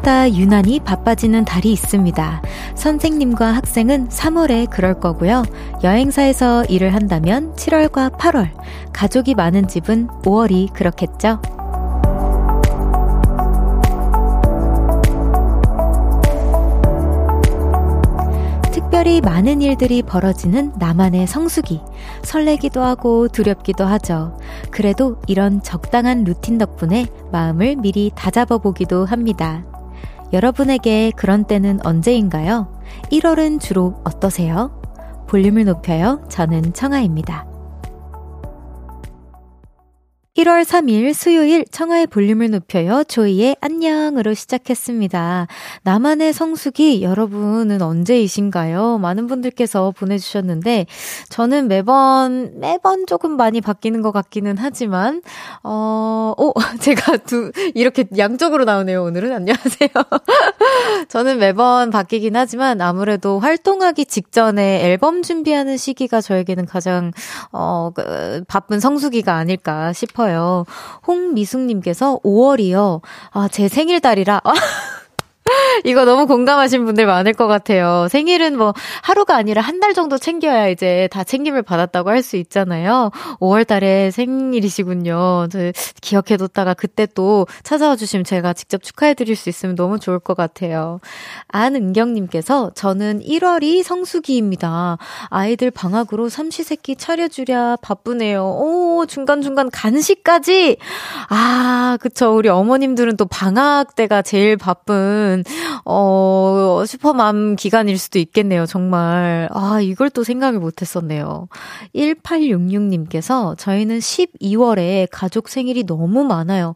1년마다 유난히 바빠지는 달이 있습니다. 선생님과 학생은 3월에 그럴 거고요. 여행사에서 일을 한다면 7월과 8월, 가족이 많은 집은 5월이 그렇겠죠. 특별히 많은 일들이 벌어지는 나만의 성수기. 설레기도 하고 두렵기도 하죠. 그래도 이런 적당한 루틴 덕분에 마음을 미리 다잡아 보기도 합니다. 여러분에게 그런 때는 언제인가요? 1월은 주로 어떠세요? 볼륨을 높여요. 저는 청아입니다. 1월 3일 수요일 청하의 볼륨을 높여요. 조이의 안녕으로 시작했습니다. 나만의 성수기 여러분은 언제이신가요? 많은 분들께서 보내주셨는데 저는 매번 매번 조금 많이 바뀌는 것 같기는 하지만 어, 오 제가 두 이렇게 양쪽으로 나오네요. 오늘은 안녕하세요. 저는 매번 바뀌긴 하지만 아무래도 활동하기 직전에 앨범 준비하는 시기가 저에게는 가장 어, 그, 바쁜 성수기가 아닐까 싶어요. 싶어요. 홍미숙님께서 5월이요. 아, 제 생일달이라. 이거 너무 공감하신 분들 많을 것 같아요. 생일은 뭐 하루가 아니라 한 달 정도 챙겨야 이제 다 챙김을 받았다고 할 수 있잖아요. 5월 달에 생일이시군요. 저 기억해뒀다가 그때 또 찾아와 주시면 제가 직접 축하해드릴 수 있으면 너무 좋을 것 같아요. 안은경님께서 저는 1월이 성수기입니다. 아이들 방학으로 삼시세끼 차려주랴 바쁘네요. 오, 중간중간 간식까지! 아, 그쵸. 우리 어머님들은 또 방학 때가 제일 바쁜 어, 슈퍼맘 기간일 수도 있겠네요, 정말. 아, 이걸 또 생각을 못 했었네요. 1866님께서 저희는 12월에 가족 생일이 너무 많아요.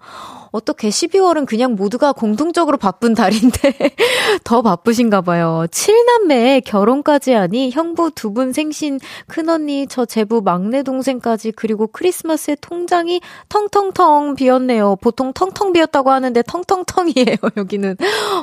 어떻게 12월은 그냥 모두가 공통적으로 바쁜 달인데 더 바쁘신가 봐요. 7남매에 결혼까지 하니 형부 두 분 생신, 큰언니, 저 제부 막내 동생까지 그리고 크리스마스에 통장이 텅텅텅 비었네요. 보통 텅텅 비었다고 하는데 텅텅텅이에요, 여기는.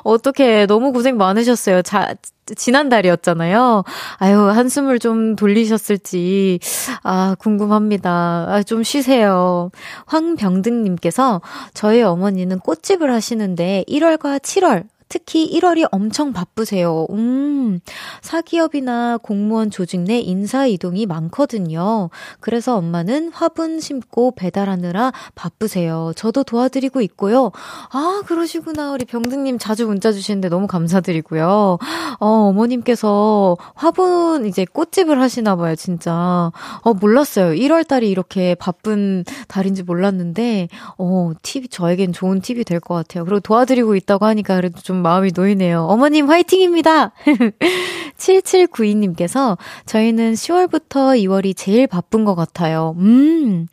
어떻게 너무 고생 많으셨어요. 자, 지난달이었잖아요. 아유, 한숨을 좀 돌리셨을지, 아, 궁금합니다. 아, 좀 쉬세요. 황병등님께서 저희 어머니는 꽃집을 하시는데 1월과 7월, 특히 1월이 엄청 바쁘세요. 음, 사기업이나 공무원 조직 내 인사 이동이 많거든요. 그래서 엄마는 화분 심고 배달하느라 바쁘세요. 저도 도와드리고 있고요. 아, 그러시구나. 우리 병등님 자주 문자 주시는데 너무 감사드리고요. 어, 어머님께서 화분 이제 꽃집을 하시나 봐요, 진짜. 어, 몰랐어요. 1월 달이 이렇게 바쁜 달인지 몰랐는데, 어, 팁이 저에겐 좋은 팁이 될 것 같아요. 그리고 도와드리고 있다고 하니까 그래도 좀 마음이 놓이네요. 어머님 화이팅입니다! 7792님께서 저희는 10월부터 2월이 제일 바쁜 것 같아요. 음,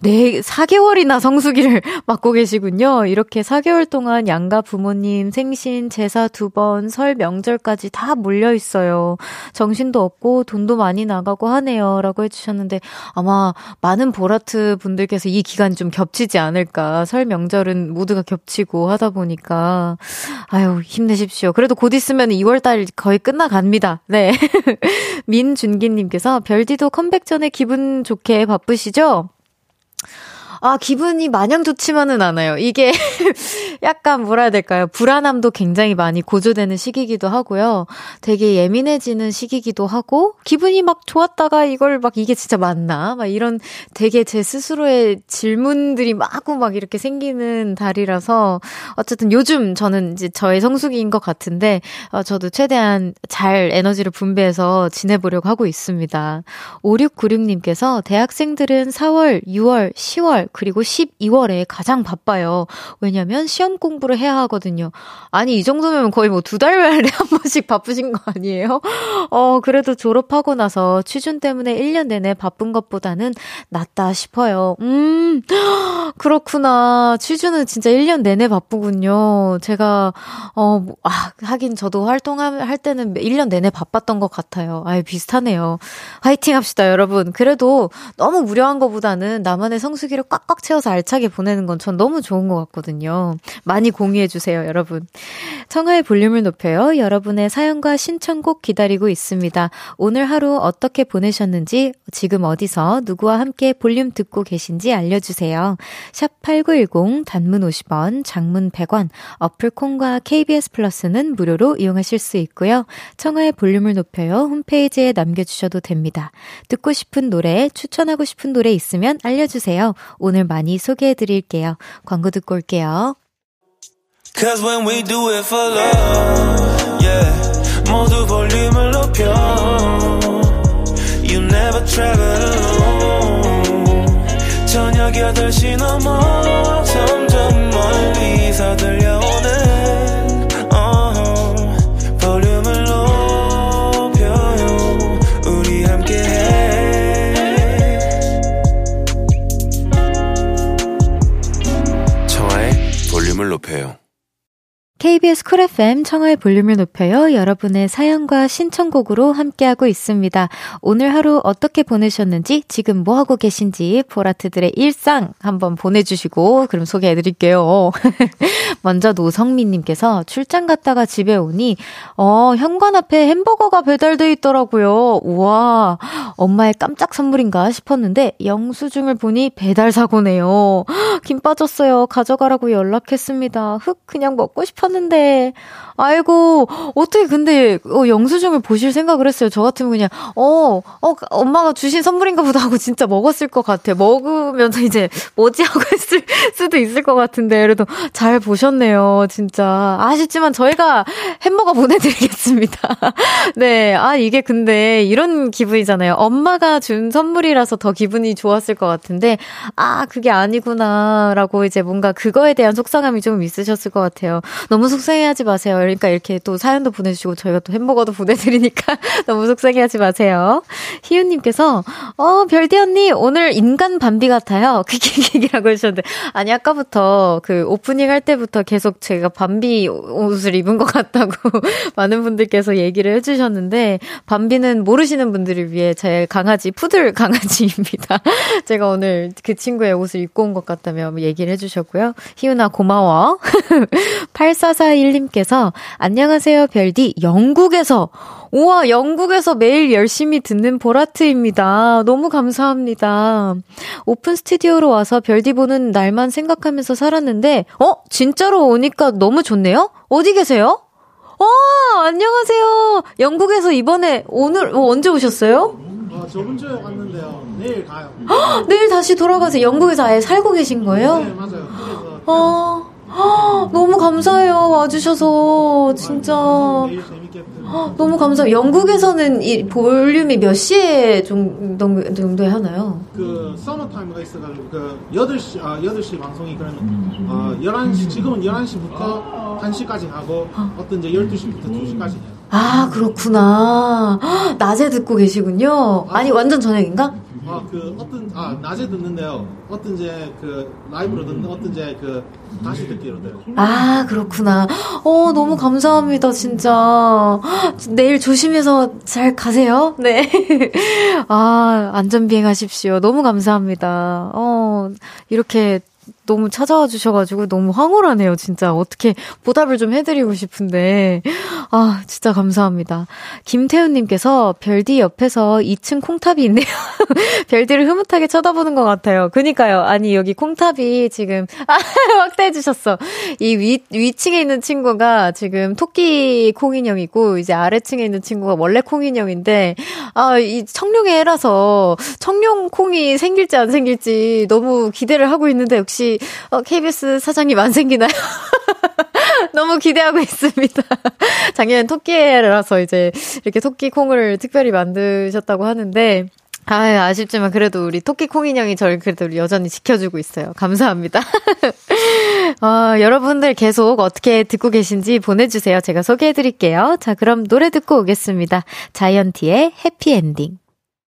네, 4개월이나 성수기를 맞고 계시군요. 이렇게 4개월 동안 양가 부모님 생신, 제사 두 번, 설 명절까지 다 몰려 있어요. 정신도 없고 돈도 많이 나가고 하네요. 라고 해주셨는데 아마 많은 보라트 분들께서 이 기간 좀 겹치지 않을까. 설 명절은 모두가 겹치고 하다 보니까 아유, 힘내십시오. 그래도 곧 있으면 2월달 거의 끝나갑니다. 네. 민준기님께서 별디도 컴백 전에 기분 좋게 바쁘시죠? 아, 기분이 마냥 좋지만은 않아요. 이게 약간 뭐라 해야 될까요? 불안함도 굉장히 많이 고조되는 시기이기도 하고요. 되게 예민해지는 시기이기도 하고, 기분이 막 좋았다가 이걸 막 이게 진짜 맞나? 막 이런 되게 제 스스로의 질문들이 마구 막 이렇게 생기는 달이라서, 어쨌든 요즘 저는 이제 저의 성수기인 것 같은데, 어, 저도 최대한 잘 에너지를 분배해서 지내보려고 하고 있습니다. 5696님께서 대학생들은 4월, 6월, 10월, 그리고 12월에 가장 바빠요. 왜냐면 시험 공부를 해야 하거든요. 아니, 이 정도면 거의 뭐 두 달에 한 번씩 바쁘신 거 아니에요? 어, 그래도 졸업하고 나서 취준 때문에 1년 내내 바쁜 것보다는 낫다 싶어요. 음, 그렇구나. 취준은 진짜 1년 내내 바쁘군요. 제가, 어, 뭐, 아, 하긴 저도 활동할 때는 1년 내내 바빴던 것 같아요. 아유, 비슷하네요. 화이팅 합시다, 여러분. 그래도 너무 무료한 것보다는 나만의 성수기를 꽉 꽉꽉 채워서 알차게 보내는 건 전 너무 좋은 것 같거든요. 많이 공유해주세요, 여러분. 청하의 볼륨을 높여요. 여러분의 사연과 신청곡 기다리고 있습니다. 오늘 하루 어떻게 보내셨는지, 지금 어디서 누구와 함께 볼륨 듣고 계신지 알려주세요. 샵 8910, 단문 50원, 장문 100원, 어플 콩과 KBS 플러스는 무료로 이용하실 수 있고요. 청하의 볼륨을 높여요. 홈페이지에 남겨주셔도 됩니다. 듣고 싶은 노래, 추천하고 싶은 노래 있으면 알려주세요. 오늘 많이 소개해 드릴게요. 광고 듣고 올게요. Cause when we do it for love, yeah. 모두 볼륨을 높여. You never travel alone. 저녁 8시 넘어 점점 멀리서 들려 europeo. KBS 쿨 FM 청하의 볼륨을 높여요. 여러분의 사연과 신청곡으로 함께하고 있습니다. 오늘 하루 어떻게 보내셨는지, 지금 뭐 하고 계신지, 보라트들의 일상 한번 보내주시고, 그럼 소개해드릴게요. 먼저 노성민님께서 출장 갔다가 집에 오니, 어, 현관 앞에 햄버거가 배달돼 있더라고요. 우와, 엄마의 깜짝 선물인가 싶었는데, 영수증을 보니 배달 사고네요. 김 빠졌어요. 가져가라고 연락했습니다. 흑, 그냥 먹고 싶어 싶었는데, 아이고, 어떻게 근데, 어, 영수증을 보실 생각을 했어요. 저 같으면 그냥, 어, 어, 엄마가 주신 선물인가 보다 하고 진짜 먹었을 것 같아. 먹으면서 이제, 뭐지? 하고 했을 수도 있을 것 같은데, 그래도 잘 보셨네요. 진짜. 아쉽지만 저희가 햄버거 보내드리겠습니다. 네. 아, 이게 근데 이런 기분이잖아요. 엄마가 준 선물이라서 더 기분이 좋았을 것 같은데, 아, 그게 아니구나. 라고 이제 뭔가 그거에 대한 속상함이 좀 있으셨을 것 같아요. 너무 속상해하지 마세요. 그러니까 이렇게 또 사연도 보내주시고 저희가 또 햄버거도 보내드리니까 너무 속상해하지 마세요. 희윤님께서 어 별디 언니 오늘 인간 밤비 같아요. 키키키키라고 해주셨는데 아니 아까부터 그 오프닝 할 때부터 계속 제가 밤비 옷을 입은 것 같다고 많은 분들께서 얘기를 해주셨는데 밤비는 모르시는 분들을 위해 제 강아지 푸들 강아지입니다. 제가 오늘 그 친구의 옷을 입고 온 것 같다며 얘기를 해주셨고요. 희윤아 고마워. 8441님께서 안녕하세요 별디 영국에서 우와 영국에서 매일 열심히 듣는 보라트입니다. 너무 감사합니다. 오픈 스튜디오로 와서 별디 보는 날만 생각하면서 살았는데 어 진짜로 오니까 너무 좋네요. 어디 계세요? 어 안녕하세요. 영국에서 이번에 오늘 어, 언제 오셨어요? 아, 저번 주에 왔는데요. 내일 가요. 내일 다시 돌아가서 영국에서 아예 살고 계신 거예요? 네, 맞아요. 그 너무 감사해요. 와주셔서. 진짜. 너무 감사해요. 영국에서는 이 볼륨이 몇 시에 정도, 정도에 하나요? 그, 서머타임가 있어가지고, 그, 8시, 아, 8시 방송이 그러면, 어, 11시, 지금은 11시부터 1시까지 하고, 어떤 이제 12시부터 2시까지 해요. 아, 그렇구나. 낮에 듣고 계시군요. 아니, 완전 저녁인가? 아, 그, 어떤, 아, 낮에 듣는데요. 어떤 이제, 그, 라이브로 듣는, 어떤 이제, 그, 다시 듣기로 돼요. 아, 그렇구나. 어, 너무 감사합니다, 진짜. 내일 조심해서 잘 가세요. 네. 아, 안전비행 하십시오. 너무 감사합니다. 어, 이렇게 너무 찾아와 주셔가지고 너무 황홀하네요, 진짜. 어떻게 보답을 좀 해드리고 싶은데. 아, 진짜 감사합니다. 김태훈님께서 별디 옆에서 2층 콩탑이 있네요. 별디를 흐뭇하게 쳐다보는 것 같아요. 그니까요. 아니, 여기 콩탑이 지금, 아, 확대해주셨어. 이 위, 위층에 있는 친구가 지금 토끼 콩인형이고, 이제 아래층에 있는 친구가 원래 콩인형인데, 아, 이 청룡의 해라서 청룡 콩이 생길지 안 생길지 너무 기대를 하고 있는데, 역시 어, KBS 사장님 안 생기나요? 너무 기대하고 있습니다. 작년엔 토끼라서 이제 이렇게 토끼 콩을 특별히 만드셨다고 하는데, 아, 아쉽지만 그래도 우리 토끼 콩인형이 저를 그래도 여전히 지켜주고 있어요. 감사합니다. 아, 여러분들 계속 어떻게 듣고 계신지 보내주세요. 제가 소개해드릴게요. 자, 그럼 노래 듣고 오겠습니다. 자이언티의 해피엔딩.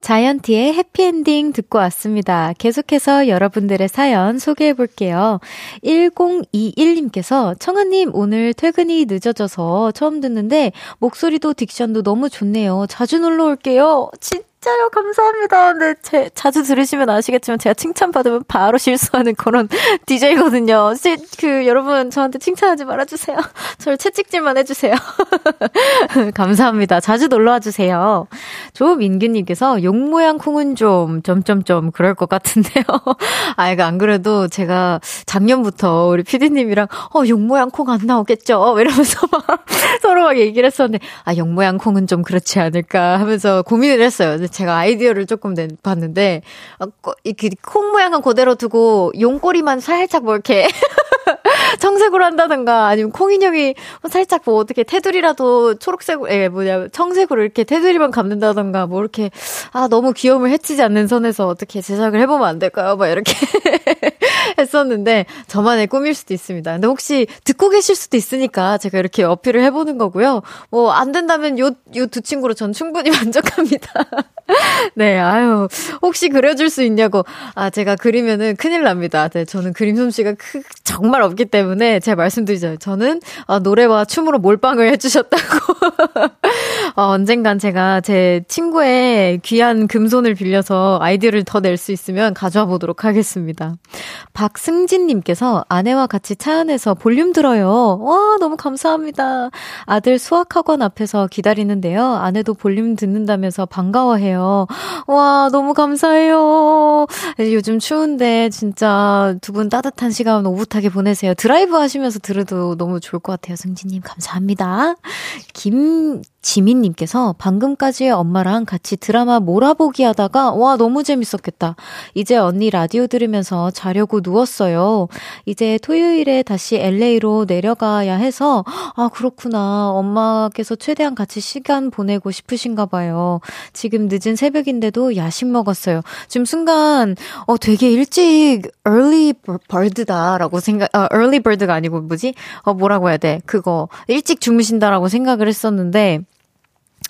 자이언티의 해피엔딩 듣고 왔습니다. 계속해서 여러분들의 사연 소개해 볼게요. 1021님께서 청아님 오늘 퇴근이 늦어져서 처음 듣는데 목소리도 딕션도 너무 좋네요. 자주 놀러 올게요. 진짜 진짜요. 감사합니다. 근데 제, 자주 들으시면 아시겠지만 제가 칭찬받으면 바로 실수하는 그런 DJ거든요. 그, 여러분, 저한테 칭찬하지 말아주세요. 저를 채찍질만 해주세요. 감사합니다. 자주 놀러와 주세요. 조민규님께서 용 모양 콩은 좀, 점점점, 그럴 것 같은데요. 아, 이거 안 그래도 제가 작년부터 우리 피디님이랑, 어, 용 모양 콩 안 나오겠죠? 이러면서 막 서로 막 얘기를 했었는데, 아, 용 모양 콩은 좀 그렇지 않을까 하면서 고민을 했어요. 제가 아이디어를 조금 내, 봤는데, 어, 이렇게 콩 모양은 그대로 두고 용꼬리만 살짝 뭐 이렇게 청색으로 한다든가 아니면 콩인형이 살짝 뭐 어떻게 테두리라도 초록색, 에 뭐냐, 청색으로 이렇게 테두리만 감는다든가 뭐 이렇게 아, 너무 귀여움을 해치지 않는 선에서 어떻게 제작을 해보면 안 될까요? 막 이렇게 했었는데 저만의 꿈일 수도 있습니다. 근데 혹시 듣고 계실 수도 있으니까 제가 이렇게 어필을 해보는 거고요. 뭐 안 된다면 요, 요 두 친구로 전 충분히 만족합니다. 네, 아유, 혹시 그려줄 수 있냐고. 아, 제가 그리면은 큰일 납니다. 네, 저는 그림 솜씨가 크, 정말 없기 때문에 제가 말씀드리죠. 저는 어, 노래와 춤으로 몰빵을 해주셨다고. 어, 언젠간 제가 제 친구의 귀한 금손을 빌려서 아이디어를 더 낼 수 있으면 가져와 보도록 하겠습니다. 박승진님께서 아내와 같이 차 안에서 볼륨 들어요. 와, 너무 감사합니다. 아들 수학학원 앞에서 기다리는데요. 아내도 볼륨 듣는다면서 반가워해요. 와, 너무 감사해요. 요즘 추운데 진짜 두 분 따뜻한 시간 오붓하게 보내세요. 드라이브 하시면서 들어도 너무 좋을 것 같아요. 승진님, 감사합니다. 김, 지민님께서 방금까지 엄마랑 같이 드라마 몰아보기 하다가 와 너무 재밌었겠다. 이제 언니 라디오 들으면서 자려고 누웠어요. 이제 토요일에 다시 LA로 내려가야 해서 아 그렇구나. 엄마께서 최대한 같이 시간 보내고 싶으신가 봐요. 지금 늦은 새벽인데도 야식 먹었어요. 지금 순간 어 되게 일찍 early bird다라고 생각 아 early bird가 아니고 뭐지? 어 뭐라고 해야 돼? 그거 일찍 주무신다라고 생각을 했었는데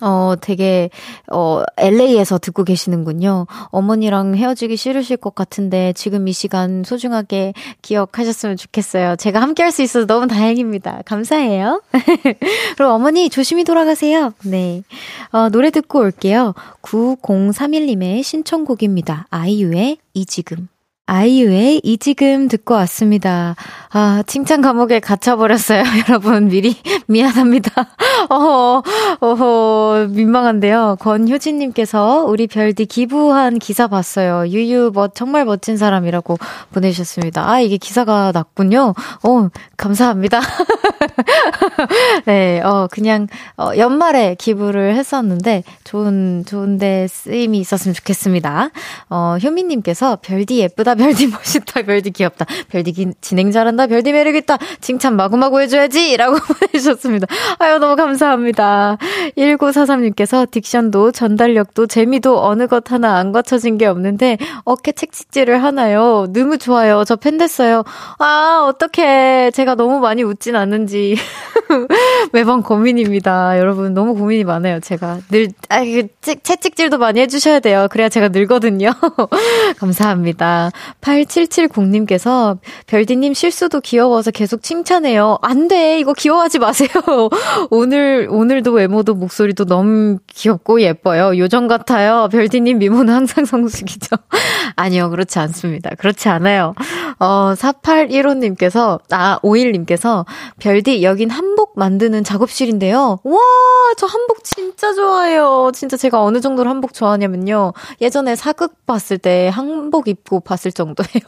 어, 되게, 어, LA에서 듣고 계시는군요. 어머니랑 헤어지기 싫으실 것 같은데 지금 이 시간 소중하게 기억하셨으면 좋겠어요. 제가 함께 할 수 있어서 너무 다행입니다. 감사해요. 그럼 어머니 조심히 돌아가세요. 네. 어, 노래 듣고 올게요. 9031님의 신청곡입니다. 아이유의 이 지금. 아이유의 이 지금 듣고 왔습니다. 아, 칭찬 감옥에 갇혀버렸어요. 여러분, 미리 미안합니다. 어허, 어허, 민망한데요. 권효진님께서 우리 별디 기부한 기사 봤어요. 유유, 뭐, 정말 멋진 사람이라고 보내주셨습니다. 아, 이게 기사가 났군요. 어, 감사합니다. 네, 어, 그냥, 어, 연말에 기부를 했었는데, 좋은, 좋은데 쓰임이 있었으면 좋겠습니다. 어, 효민님께서 별디 예쁘다 별디 멋있다. 별디 귀엽다. 별디 기, 진행 잘한다. 별디 매력있다. 칭찬 마구마구 해줘야지. 라고 보내주셨습니다. 아유, 너무 감사합니다. 1943님께서 딕션도 전달력도 재미도 어느 것 하나 안 거쳐진 게 없는데 어깨 책찍질을 하나요? 너무 좋아요. 저 팬 됐어요. 아, 어떡해. 제가 너무 많이 웃진 않는지. 매번 고민입니다. 여러분, 너무 고민이 많아요. 제가 늘, 아, 채찍질도 많이 해주셔야 돼요. 그래야 제가 늘거든요. 감사합니다. 8770님께서 별디님 실수도 귀여워서 계속 칭찬해요. 안 돼. 이거 귀여워하지 마세요. 오늘, 오늘도 외모도 목소리도 너무 귀엽고 예뻐요. 요정 같아요. 별디님 미모는 항상 성숙이죠. 아니요. 그렇지 않습니다. 그렇지 않아요. 어, 4815님께서, 아, 51님께서 별디 여긴 한복 만드는 작업실인데요. 와, 저 한복 진짜 좋아해요. 진짜 제가 어느 정도로 한복 좋아하냐면요. 예전에 사극 봤을 때 한복 입고 봤을 정도예요.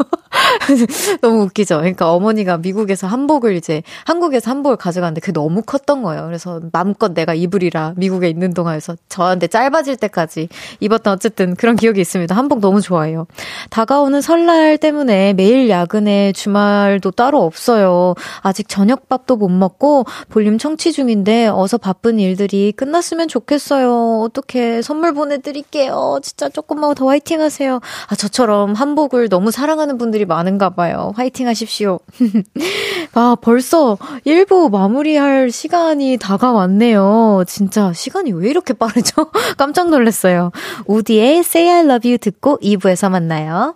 너무 웃기죠. 그러니까 어머니가 미국에서 한복을 이제 한국에서 한복을 가져갔는데 그게 너무 컸던 거예요. 그래서 마음껏 내가 입으리라 미국에 있는 동안에서 저한테 짧아질 때까지 입었던 어쨌든 그런 기억이 있습니다. 한복 너무 좋아해요. 다가오는 설날 때문에 매일 야근에 주말도 따로 없어요. 아직 저녁밥도 못 먹고 볼륨 청취 중인데 어서 바쁜 일들이 끝났으면 좋겠어요. 어떻게 선물 보내드릴게요. 진짜 조금만 더 화이팅 하세요. 아, 저처럼 한복을 너무 사랑하는 분들이 많은가 봐요. 화이팅 하십시오. 아, 벌써 1부 마무리할 시간이 다가왔네요. 진짜 시간이 왜 이렇게 빠르죠? 깜짝 놀랐어요. 우디의 Say I Love You 듣고 2부에서 만나요.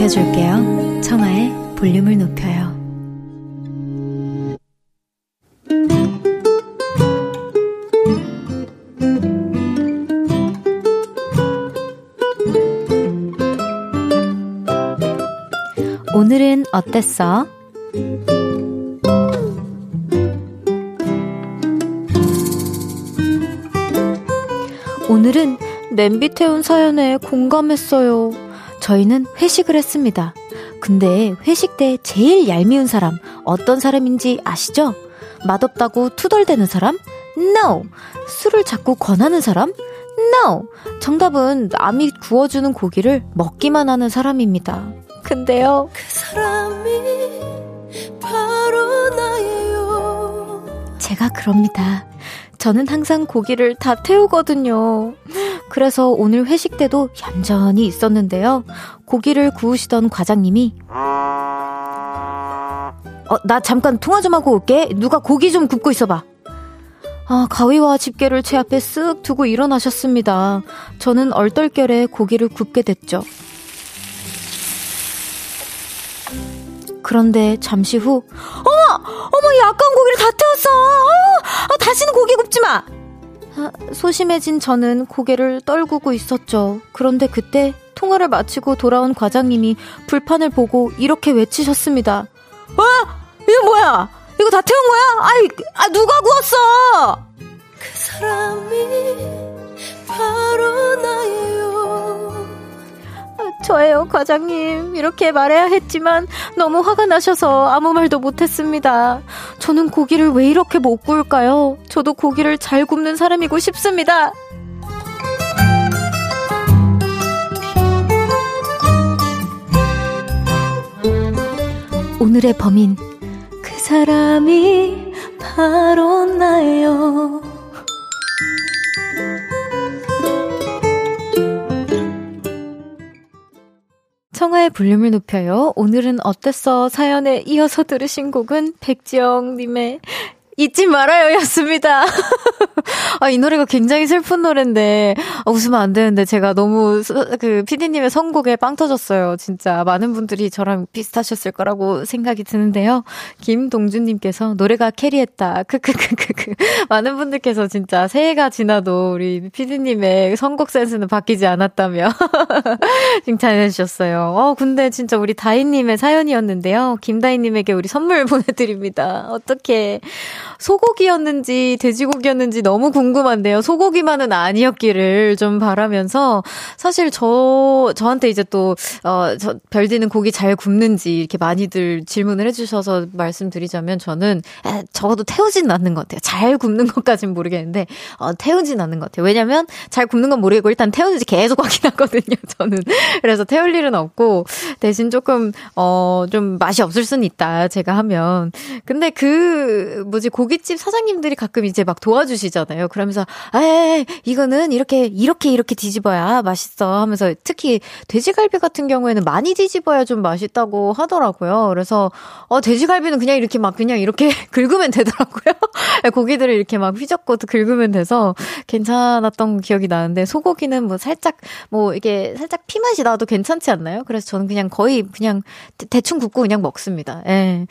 높여줄게요. 청하의 볼륨을 높여요. 오늘은 어땠어? 오늘은 냄비 태운 사연에 공감했어요. 저희는 회식을 했습니다. 근데 회식 때 제일 얄미운 사람 어떤 사람인지 아시죠? 맛없다고 투덜대는 사람? No! 술을 자꾸 권하는 사람? No! 정답은 남이 구워주는 고기를 먹기만 하는 사람입니다. 근데요. 그 사람이 바로 나예요. 제가 그럽니다. 저는 항상 고기를 다 태우거든요. 그래서 오늘 회식 때도 얌전히 있었는데요. 고기를 구우시던 과장님이 어, 나 잠깐 통화 좀 하고 올게. 누가 고기 좀 굽고 있어봐. 아, 가위와 집게를 제 앞에 쓱 두고 일어나셨습니다. 저는 얼떨결에 고기를 굽게 됐죠. 그런데 잠시 후, 어머! 어머, 이 아까운 고기를 다 태웠어! 아, 아, 다시는 고기 굽지 마! 아, 소심해진 저는 고개를 떨구고 있었죠. 그런데 그때 통화를 마치고 돌아온 과장님이 불판을 보고 이렇게 외치셨습니다. 와! 어? 이거 뭐야? 이거 다 태운 거야? 아이, 아, 누가 구웠어? 그 사람이 바로 나예요. 저예요, 과장님. 이렇게 말해야 했지만 너무 화가 나셔서 아무 말도 못했습니다. 저는 고기를 왜 이렇게 못 구울까요? 저도 고기를 잘 굽는 사람이고 싶습니다. 오늘의 범인. 그 사람이 바로 나예요. 청하의 볼륨을 높여요. 오늘은 어땠어? 사연에 이어서 들으신 곡은 백지영님의 잊지 말아요 였습니다. 아, 이 노래가 굉장히 슬픈 노래인데, 아, 웃으면 안 되는데, 제가 너무, 그, 피디님의 선곡에 빵 터졌어요. 진짜. 많은 분들이 저랑 비슷하셨을 거라고 생각이 드는데요. 김동준님께서 노래가 캐리했다. 크크크크크. 많은 분들께서 진짜 새해가 지나도 우리 피디님의 선곡 센스는 바뀌지 않았다며 칭찬해 주셨어요. 어, 근데 진짜 우리 다희님의 사연이었는데요. 김다희님에게 우리 선물 보내드립니다. 어떻게. 소고기였는지 돼지고기였는지 너무 궁금한데요. 소고기만은 아니었기를 좀 바라면서 사실 저 저한테 이제 또 어, 저 별디는 고기 잘 굽는지 이렇게 많이들 질문을 해주셔서 말씀드리자면 저는 에, 적어도 태우진 않는 것 같아요. 잘 굽는 것까진 모르겠는데 어, 태우진 않는 것 같아요. 왜냐면 잘 굽는 건 모르겠고 일단 태우는지 계속 확인하거든요. 저는 그래서 태울 일은 없고 대신 조금 어 좀 맛이 없을 수는 있다. 제가 하면 근데 그 뭐지 고 깃집 사장님들이 가끔 이제 막 도와주시잖아요. 그러면서, 에 이거는 이렇게, 이렇게, 이렇게 뒤집어야 맛있어 하면서 특히 돼지갈비 같은 경우에는 많이 뒤집어야 좀 맛있다고 하더라고요. 그래서, 어, 돼지갈비는 그냥 이렇게 막 그냥 이렇게 긁으면 되더라고요. 고기들을 이렇게 막 휘젓고 긁으면 돼서 괜찮았던 기억이 나는데 소고기는 뭐 살짝, 뭐 이게 살짝 피 맛이 나도 괜찮지 않나요? 그래서 저는 그냥 거의 그냥 대충 굽고 그냥 먹습니다. 예.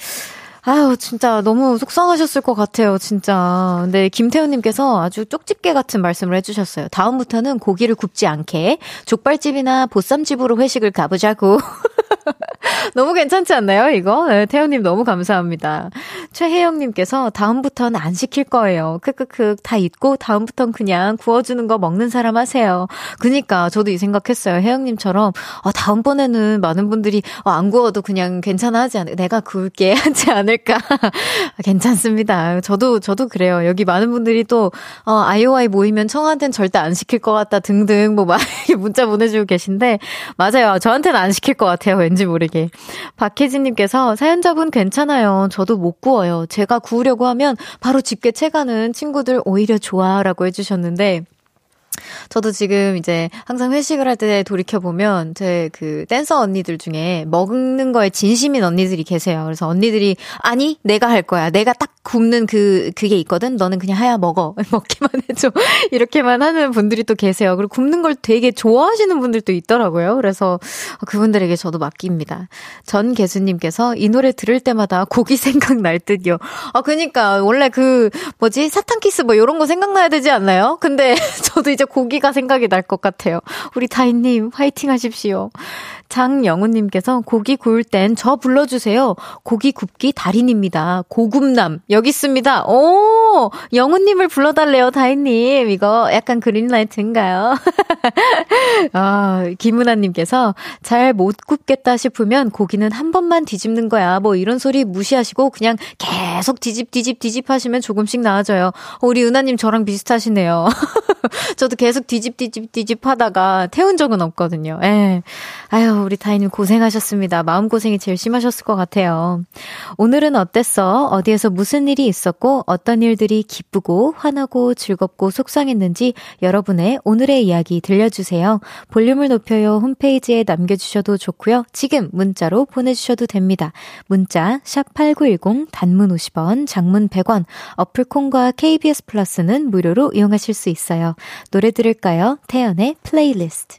아유, 진짜 너무 속상하셨을 것 같아요, 진짜. 근데 김태훈님께서 아주 쪽집게 같은 말씀을 해주셨어요. 다음부터는 고기를 굽지 않게 족발집이나 보쌈집으로 회식을 가보자고. 너무 괜찮지 않나요, 이거? 네, 태우님 너무 감사합니다. 최혜영님께서 다음부터는 안 시킬 거예요. 크크크 다 잊고 다음부터는 그냥 구워주는 거 먹는 사람 하세요. 그니까 저도 이 생각했어요. 혜영님처럼 아, 다음번에는 많은 분들이 어, 안 구워도 그냥 괜찮아 하지 않을 내가 구울게 하지 않을까. 괜찮습니다. 저도 저도 그래요. 여기 많은 분들이 또 어, 아이오아이 모이면 청한테는 절대 안 시킬 것 같다 등등 뭐 막 문자 보내주고 계신데 맞아요. 저한테는 안 시킬 것 같아요. 왠지 모르게. 박혜진님께서 사연자분 괜찮아요. 저도 못 구워요. 제가 구우려고 하면 바로 집게 채가는 친구들 오히려 좋아라고 해주셨는데 저도 지금 이제 항상 회식을 할 때 돌이켜보면 제 그 댄서 언니들 중에 먹는 거에 진심인 언니들이 계세요. 그래서 언니들이 아니, 내가 할 거야. 내가 딱 굽는 그, 그게 있거든. 너는 그냥 하야 먹어. 먹기만 해줘. 이렇게만 하는 분들이 또 계세요. 그리고 굽는 걸 되게 좋아하시는 분들도 있더라고요. 그래서 그분들에게 저도 맡깁니다. 전 개수님께서 이 노래 들을 때마다 고기 생각날 듯요. 아, 그니까 원래 그 뭐지? 사탕키스 뭐 이런 거 생각나야 되지 않나요? 근데 저도 이제 고기가 생각이 날 것 같아요. 우리 다인님, 화이팅 하십시오. 장영우님께서 고기 구울 땐 저 불러주세요. 고기 굽기 달인입니다. 고굽남. 여기 있습니다. 오! 영우님을 불러달래요, 다인님. 이거 약간 그린라이트인가요? 아, 김은아님께서 잘 못 굽겠다 싶으면 고기는 한 번만 뒤집는 거야. 뭐 이런 소리 무시하시고 그냥 계속 뒤집, 뒤집, 뒤집 하시면 조금씩 나아져요. 우리 은아님 저랑 비슷하시네요. 저도 계속 뒤집, 뒤집, 뒤집 하다가 태운 적은 없거든요. 예. 아유, 우리 다이님 고생하셨습니다. 마음고생이 제일 심하셨을 것 같아요. 오늘은 어땠어? 어디에서 무슨 일이 있었고, 어떤 일들이 기쁘고, 화나고, 즐겁고, 속상했는지 여러분의 오늘의 이야기 들려주세요. 볼륨을 높여요 홈페이지에 남겨주셔도 좋고요. 지금 문자로 보내주셔도 됩니다. 문자, 샵8910, 단문 50원, 장문 100원, 어플 콩과 KBS 플러스는 무료로 이용하실 수 있어요. 들을까요? 태연의 플레이리스트.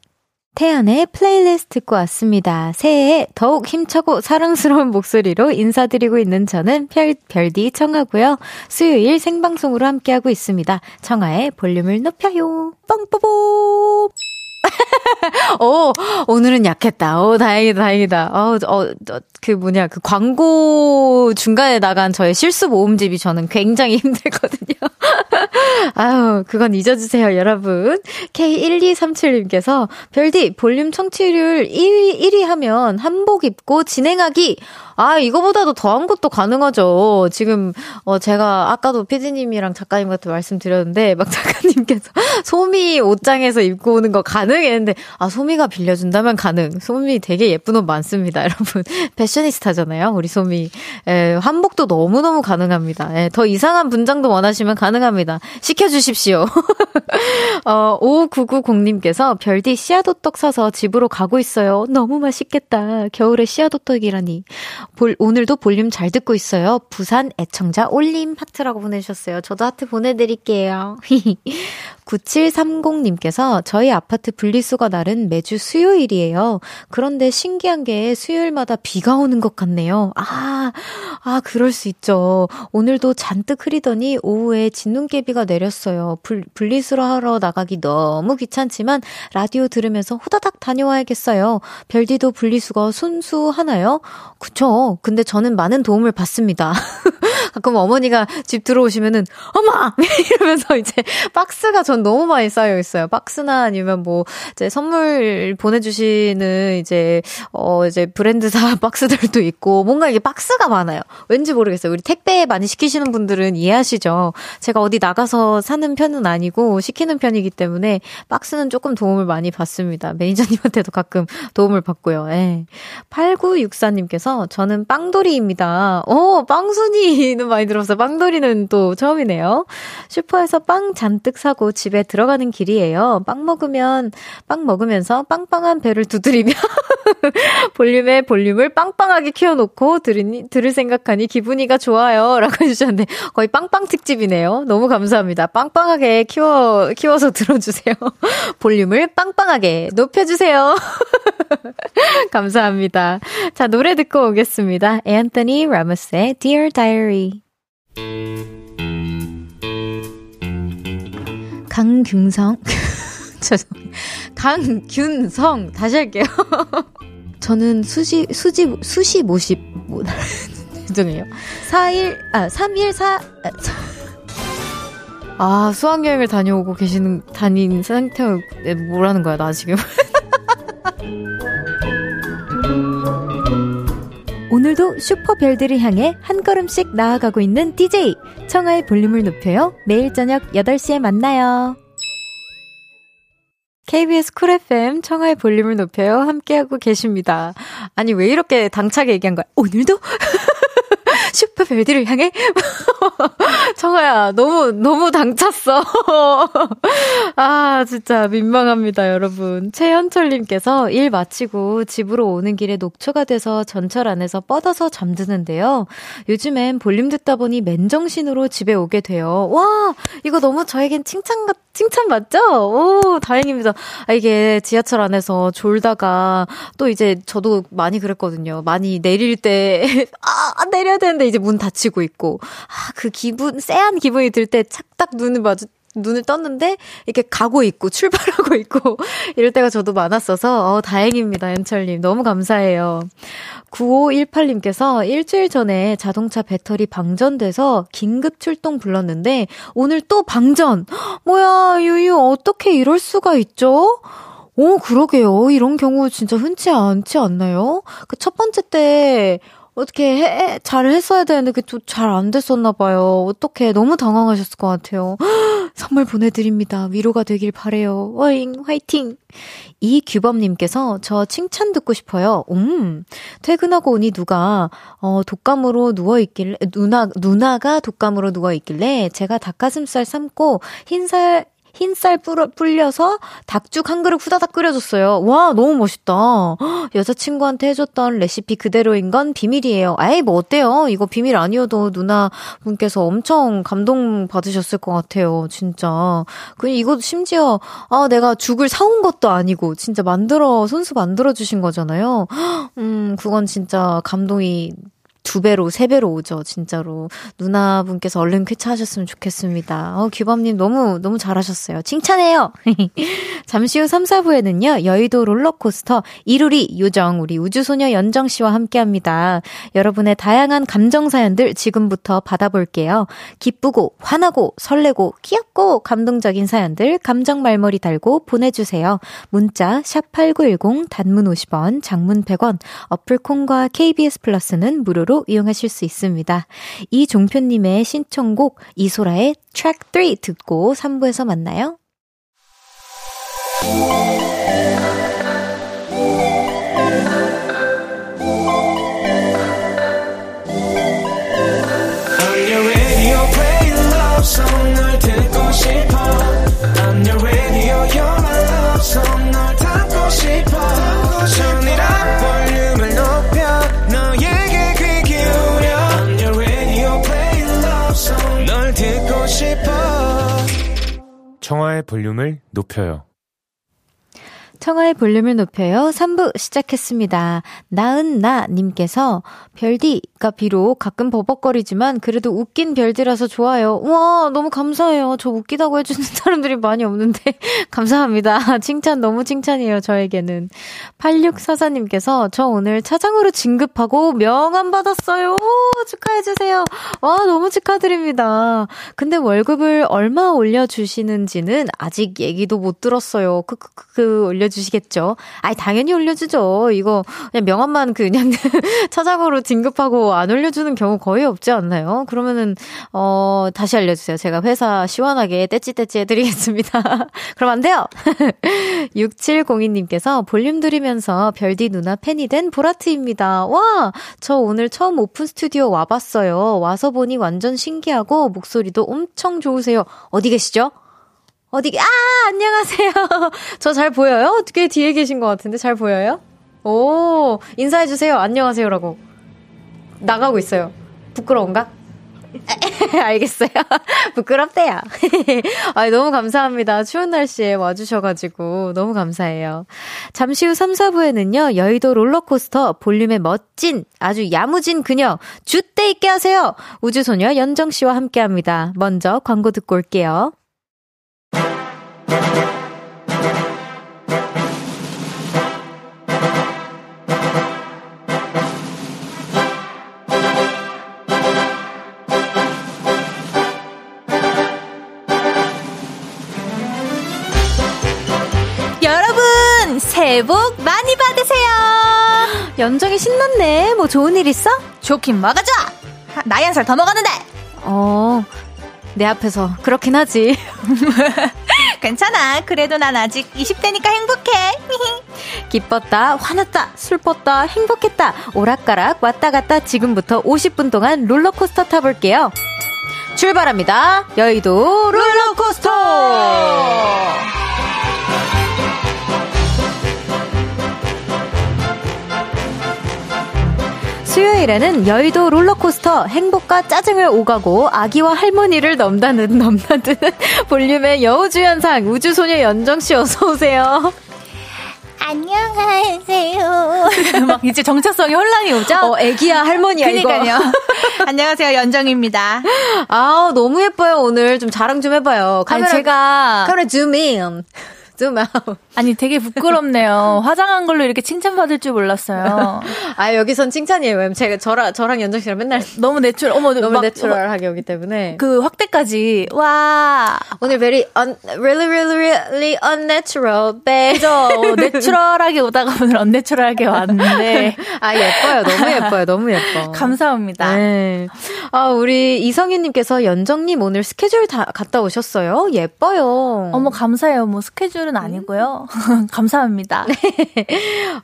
태연의 플레이리스트 듣고 왔습니다. 새해에 더욱 힘차고 사랑스러운 목소리로 인사드리고 있는 저는 별, 별디 청하고요. 수요일 생방송으로 함께하고 있습니다. 청하의 볼륨을 높여요. 뻥뽀뽀! 오, 오늘은 약했다. 오, 다행이다, 다행이다. 어, 어, 그 뭐냐, 그 광고 중간에 나간 저의 실수 모음집이 저는 굉장히 힘들거든요. 아유, 그건 잊어주세요, 여러분. K1237님께서, 별디, 볼륨 청취율 1위, 1위 하면 한복 입고 진행하기. 아, 이거보다도 더한 것도 가능하죠. 지금, 어, 제가 아까도 피디님이랑 작가님한테 말씀드렸는데, 막 작가님께서 소미 옷장에서 입고 오는 거 가능했는데, 아, 소미가 빌려준다면 가능. 소미 되게 예쁜 옷 많습니다, 여러분. 패셔니스타잖아요, 우리 소미. 에, 한복도 너무너무 가능합니다. 에, 더 이상한 분장도 원하시면 가능합니다. 시켜주십시오. 어, 5990님께서 별디 씨앗호떡 사서 집으로 가고 있어요. 너무 맛있겠다. 겨울에 씨앗호떡이라니. 볼, 오늘도 볼륨 잘 듣고 있어요. 부산 애청자 올림 하트라고 보내주셨어요. 저도 하트 보내드릴게요. 9730님께서 저희 아파트 분리수거 날은 매주 수요일이에요. 그런데 신기한 게 수요일마다 비가 오는 것 같네요. 아, 아, 그럴 수 있죠. 오늘도 잔뜩 흐리더니 오후에 진눈깨비가 내렸어요. 불, 분리수거 하러 나가기 너무 귀찮지만 라디오 들으면서 호다닥 다녀와야겠어요. 별디도 분리수거 순수 하나요? 그쵸. 근데 저는 많은 도움을 받습니다. 가끔 어머니가 집 들어오시면은, 엄마! 이러면서 이제 박스가 전 너무 많이 쌓여 있어요. 박스나 아니면 뭐, 이제 선물 보내주시는 이제, 어, 이제 브랜드사 박스들도 있고, 뭔가 이게 박스가 많아요. 왠지 모르겠어요. 우리 택배 많이 시키시는 분들은 이해하시죠? 제가 어디 나가서 사는 편은 아니고, 시키는 편이기 때문에, 박스는 조금 도움을 많이 받습니다. 매니저님한테도 가끔 도움을 받고요. 예. 8964님께서, 저는 빵돌이입니다. 어, 빵순이는 많이 들었어요. 빵돌이는 또 처음이네요. 슈퍼에서 빵 잔뜩 사고 집에 들어가는 길이에요. 빵 먹으면, 빵 먹으면서 빵빵한 배를 두드리며 볼륨에 볼륨을 빵빵하게 키워놓고 들으니, 들을 생각하니 기분이가 좋아요. 라고 해주셨는데 거의 빵빵 특집이네요. 너무 감사합니다. 빵빵하게 키워, 키워서 들어주세요. 볼륨을 빵빵하게 높여주세요. 감사합니다. 자, 노래 듣고 오겠습니다. 앤토니 라모스의 Dear Diary. 강균성, 죄송해요. 강균성, 다시 할게요. 저는 수시, 수지, 수시 모십, 뭐, 죄송해요. 4일, 아, 3일 4, 아, 수학여행을 다녀오고 계시는, 다닌 상태, 뭐라는 거야, 나 지금. 오늘도 슈퍼별들을 향해 한 걸음씩 나아가고 있는 DJ 청하의 볼륨을 높여요. 매일 저녁 8시에 만나요. KBS 쿨 FM 청하의 볼륨을 높여요. 함께하고 계십니다. 아니, 왜 이렇게 당차게 얘기한 거야? 오늘도? 슈퍼별들을 향해? 청아야, 너무, 너무 당찼어. 아, 진짜 민망합니다, 여러분. 최현철님께서 일 마치고 집으로 오는 길에 녹초가 돼서 전철 안에서 뻗어서 잠드는데요. 요즘엔 볼륨 듣다 보니 맨정신으로 집에 오게 돼요. 와, 이거 너무 저에겐 칭찬 같, 칭찬 맞죠? 오, 다행입니다. 아, 이게 지하철 안에서 졸다가 또 이제 저도 많이 그랬거든요. 많이 내릴 때, 아, 내려야 되는데 이제 문 닫히고 있고, 아, 그 기분, 쎄한 기분이 들 때 착딱 눈을 마주, 눈을 떴는데 이렇게 가고 있고 출발하고 있고 이럴 때가 저도 많았어서 어 다행입니다 연철님 너무 감사해요 9518님께서 일주일 전에 자동차 배터리 방전돼서 긴급 출동 불렀는데 오늘 또 방전 뭐야 유유 어떻게 이럴 수가 있죠? 오 그러게요 이런 경우 진짜 흔치 않지 않나요? 그 첫 번째 때 어떻게 해, 잘 했어야 되는데 그게 잘 안 됐었나 봐요. 어떻게 너무 당황하셨을 것 같아요. 선물 보내드립니다. 위로가 되길 바래요. 와잉 화이팅. 이규범님께서 저 칭찬 듣고 싶어요. 음 퇴근하고 오니 누가 어 독감으로 누워 있길래 누나 누나가 독감으로 누워 있길래 제가 닭가슴살 삶고 흰살 흰쌀 뿌려, 불려서 닭죽 한 그릇 후다닥 끓여줬어요. 와, 너무 멋있다. 여자친구한테 해줬던 레시피 그대로인 건 비밀이에요. 아이, 뭐 어때요? 이거 비밀 아니어도 누나 분께서 엄청 감동 받으셨을 것 같아요. 진짜. 그, 이거 심지어, 아, 내가 죽을 사온 것도 아니고, 진짜 만들어, 손수 만들어주신 거잖아요. 음, 그건 진짜 감동이 두 배로, 세 배로 오죠, 진짜로. 누나분께서 얼른 쾌차하셨으면 좋겠습니다. 어, 규범님 너무, 너무 잘하셨어요. 칭찬해요! 잠시 후 3, 4부에는요, 여의도 롤러코스터 이루리 요정, 우리 우주소녀 연정씨와 함께 합니다. 여러분의 다양한 감정사연들 지금부터 받아볼게요. 기쁘고, 화나고, 설레고, 귀엽고, 감동적인 사연들, 감정 말머리 달고 보내주세요. 문자, 샵8910, 단문 50원, 장문 100원, 어플콘과 KBS 플러스는 무료로 무료로 이용하실 수 있습니다. 이 종표님의 신청곡 이소라의 트랙 3 듣고 3부에서 만나요. 청하의 볼륨을 높여요. 청하의 볼륨을 높여요. 3부 시작했습니다. 나은나 님께서 별디가 비록 가끔 버벅거리지만 그래도 웃긴 별디라서 좋아요. 우와, 너무 감사해요. 저 웃기다고 해주는 사람들이 많이 없는데 감사합니다. 칭찬 너무 칭찬이에요. 저에게는. 8644님께서 저 오늘 차장으로 진급하고 명함 받았어요. 축하해주세요. 와, 너무 축하드립니다. 근데 월급을 얼마 올려주시는지는 아직 얘기도 못 들었어요. 크크크 그, 올려 올려주시겠죠? 아이, 당연히 올려주죠. 이거 그냥 명함만 그냥 차장으로 진급하고 안 올려주는 경우 거의 없지 않나요? 그러면은, 어, 다시 알려주세요. 제가 회사 시원하게 떼찌떼찌 해드리겠습니다. 그럼 안 돼요! 6702님께서 볼륨 들으면서 별디 누나 팬이 된 보라트입니다. 와! 저 오늘 처음 오픈 스튜디오 와봤어요. 와서 보니 완전 신기하고 목소리도 엄청 좋으세요. 어디 계시죠? 어디, 아, 안녕하세요. 저 잘 보여요? 어떻게 뒤에 계신 것 같은데 잘 보여요? 오, 인사해주세요. 안녕하세요라고. 나가고 있어요. 부끄러운가? 알겠어요. 부끄럽대요. 아, 너무 감사합니다. 추운 날씨에 와주셔가지고 너무 감사해요. 잠시 후 3, 4부에는요, 여의도 롤러코스터 볼륨의 멋진, 아주 야무진 그녀, 주때 있게 하세요! 우주소녀 연정씨와 함께 합니다. 먼저 광고 듣고 올게요. 새해 복 많이 받으세요. 연정이 신났네. 뭐 좋은 일 있어? 좋긴 뭐가 좋아. 나이 한 살 더 먹었는데. 어, 내 앞에서 그렇긴 하지. 괜찮아. 그래도 난 아직 20대니까 행복해. 기뻤다, 화났다, 슬펐다, 행복했다, 오락가락 왔다 갔다 지금부터 50분 동안 롤러코스터 타볼게요. 출발합니다. 여의도 롤러코스터! 수요일에는 여의도 롤러코스터 행복과 짜증을 오가고 아기와 할머니를 넘나는 넘나드는 볼륨의 여우주연상 우주소녀 연정씨 어서오세요. 안녕하세요. 막 이제 정체성이 혼란이 오죠? 어, 애기야, 할머니야, 그러니까요. 안녕하세요, 연정입니다. 아, 너무 예뻐요, 오늘. 좀 자랑 좀 해봐요. 카메라, 아니, 제가. 카메라 줌인. 좀아 니 되게 부끄럽네요. 화장한 걸로 이렇게 칭찬받을 줄 몰랐어요. 아 여기선 칭찬이에요. 왜냐면 제가 저랑 저랑 연정 씨랑 맨날 너무 natural 어머 너무 막, 내추럴하게 오기 때문에 그 확대까지 와 오늘 very un, really really really unnatural. 네. 그죠. natural하게 오다가 오늘 unnatural하게 왔는데 아 예뻐요. 너무 예뻐요. 너무 예뻐. 감사합니다. 네. 아 우리 이성희님께서 연정님 오늘 스케줄 다 갔다 오셨어요. 예뻐요. 어머 감사해요. 뭐 스케줄 스케줄은 아니고요. 감사합니다.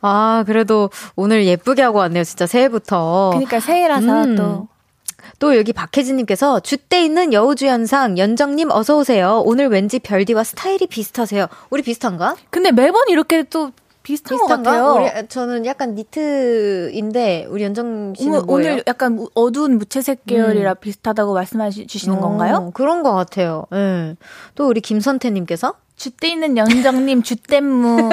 아, 그래도 오늘 예쁘게 하고 왔네요. 진짜 새해부터. 그러니까 새해라서 음. 또. 또 여기 박혜진님께서 주때 있는 여우주연상 연정님 어서 오세요. 오늘 왠지 별디와 스타일이 비슷하세요. 우리 비슷한가? 근데 매번 이렇게 또 비슷한 비슷한가? 것 같아요. 우리, 저는 약간 니트인데 우리 연정 씨는 오늘, 오늘 약간 어두운 무채색 계열이라 음. 비슷하다고 말씀해 주시는 어, 건가요? 그런 것 같아요. 네. 또 우리 김선태님께서 주대 있는 연정님 주댐무 뭐,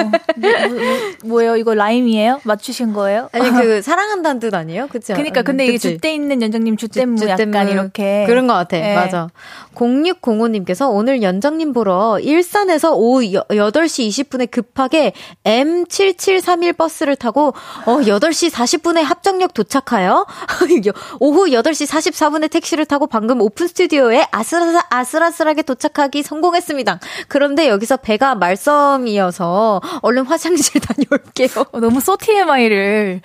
뭐, 예요 이거 라임이에요? 맞추신 거예요? 아니 그 사랑한다는 뜻 아니에요? 그치? 그러니까 근데 그치? 이게 주대 있는 연정님 주댐무 약간 이렇게 그런 것 같아. 네. 맞아. 0605님께서 오늘 연정님 보러 일산에서 오후 8시 20분에 급하게 M7731 버스를 타고 어 8시 40분에 합정역 도착하여 오후 8시 44분에 택시를 타고 방금 오픈 스튜디오에 아슬아슬, 아슬아슬하게 도착하기 성공했습니다. 그런데 여기서 배가 말썽이어서 얼른 화장실 다녀올게요. 어, 너무 소 TMI를.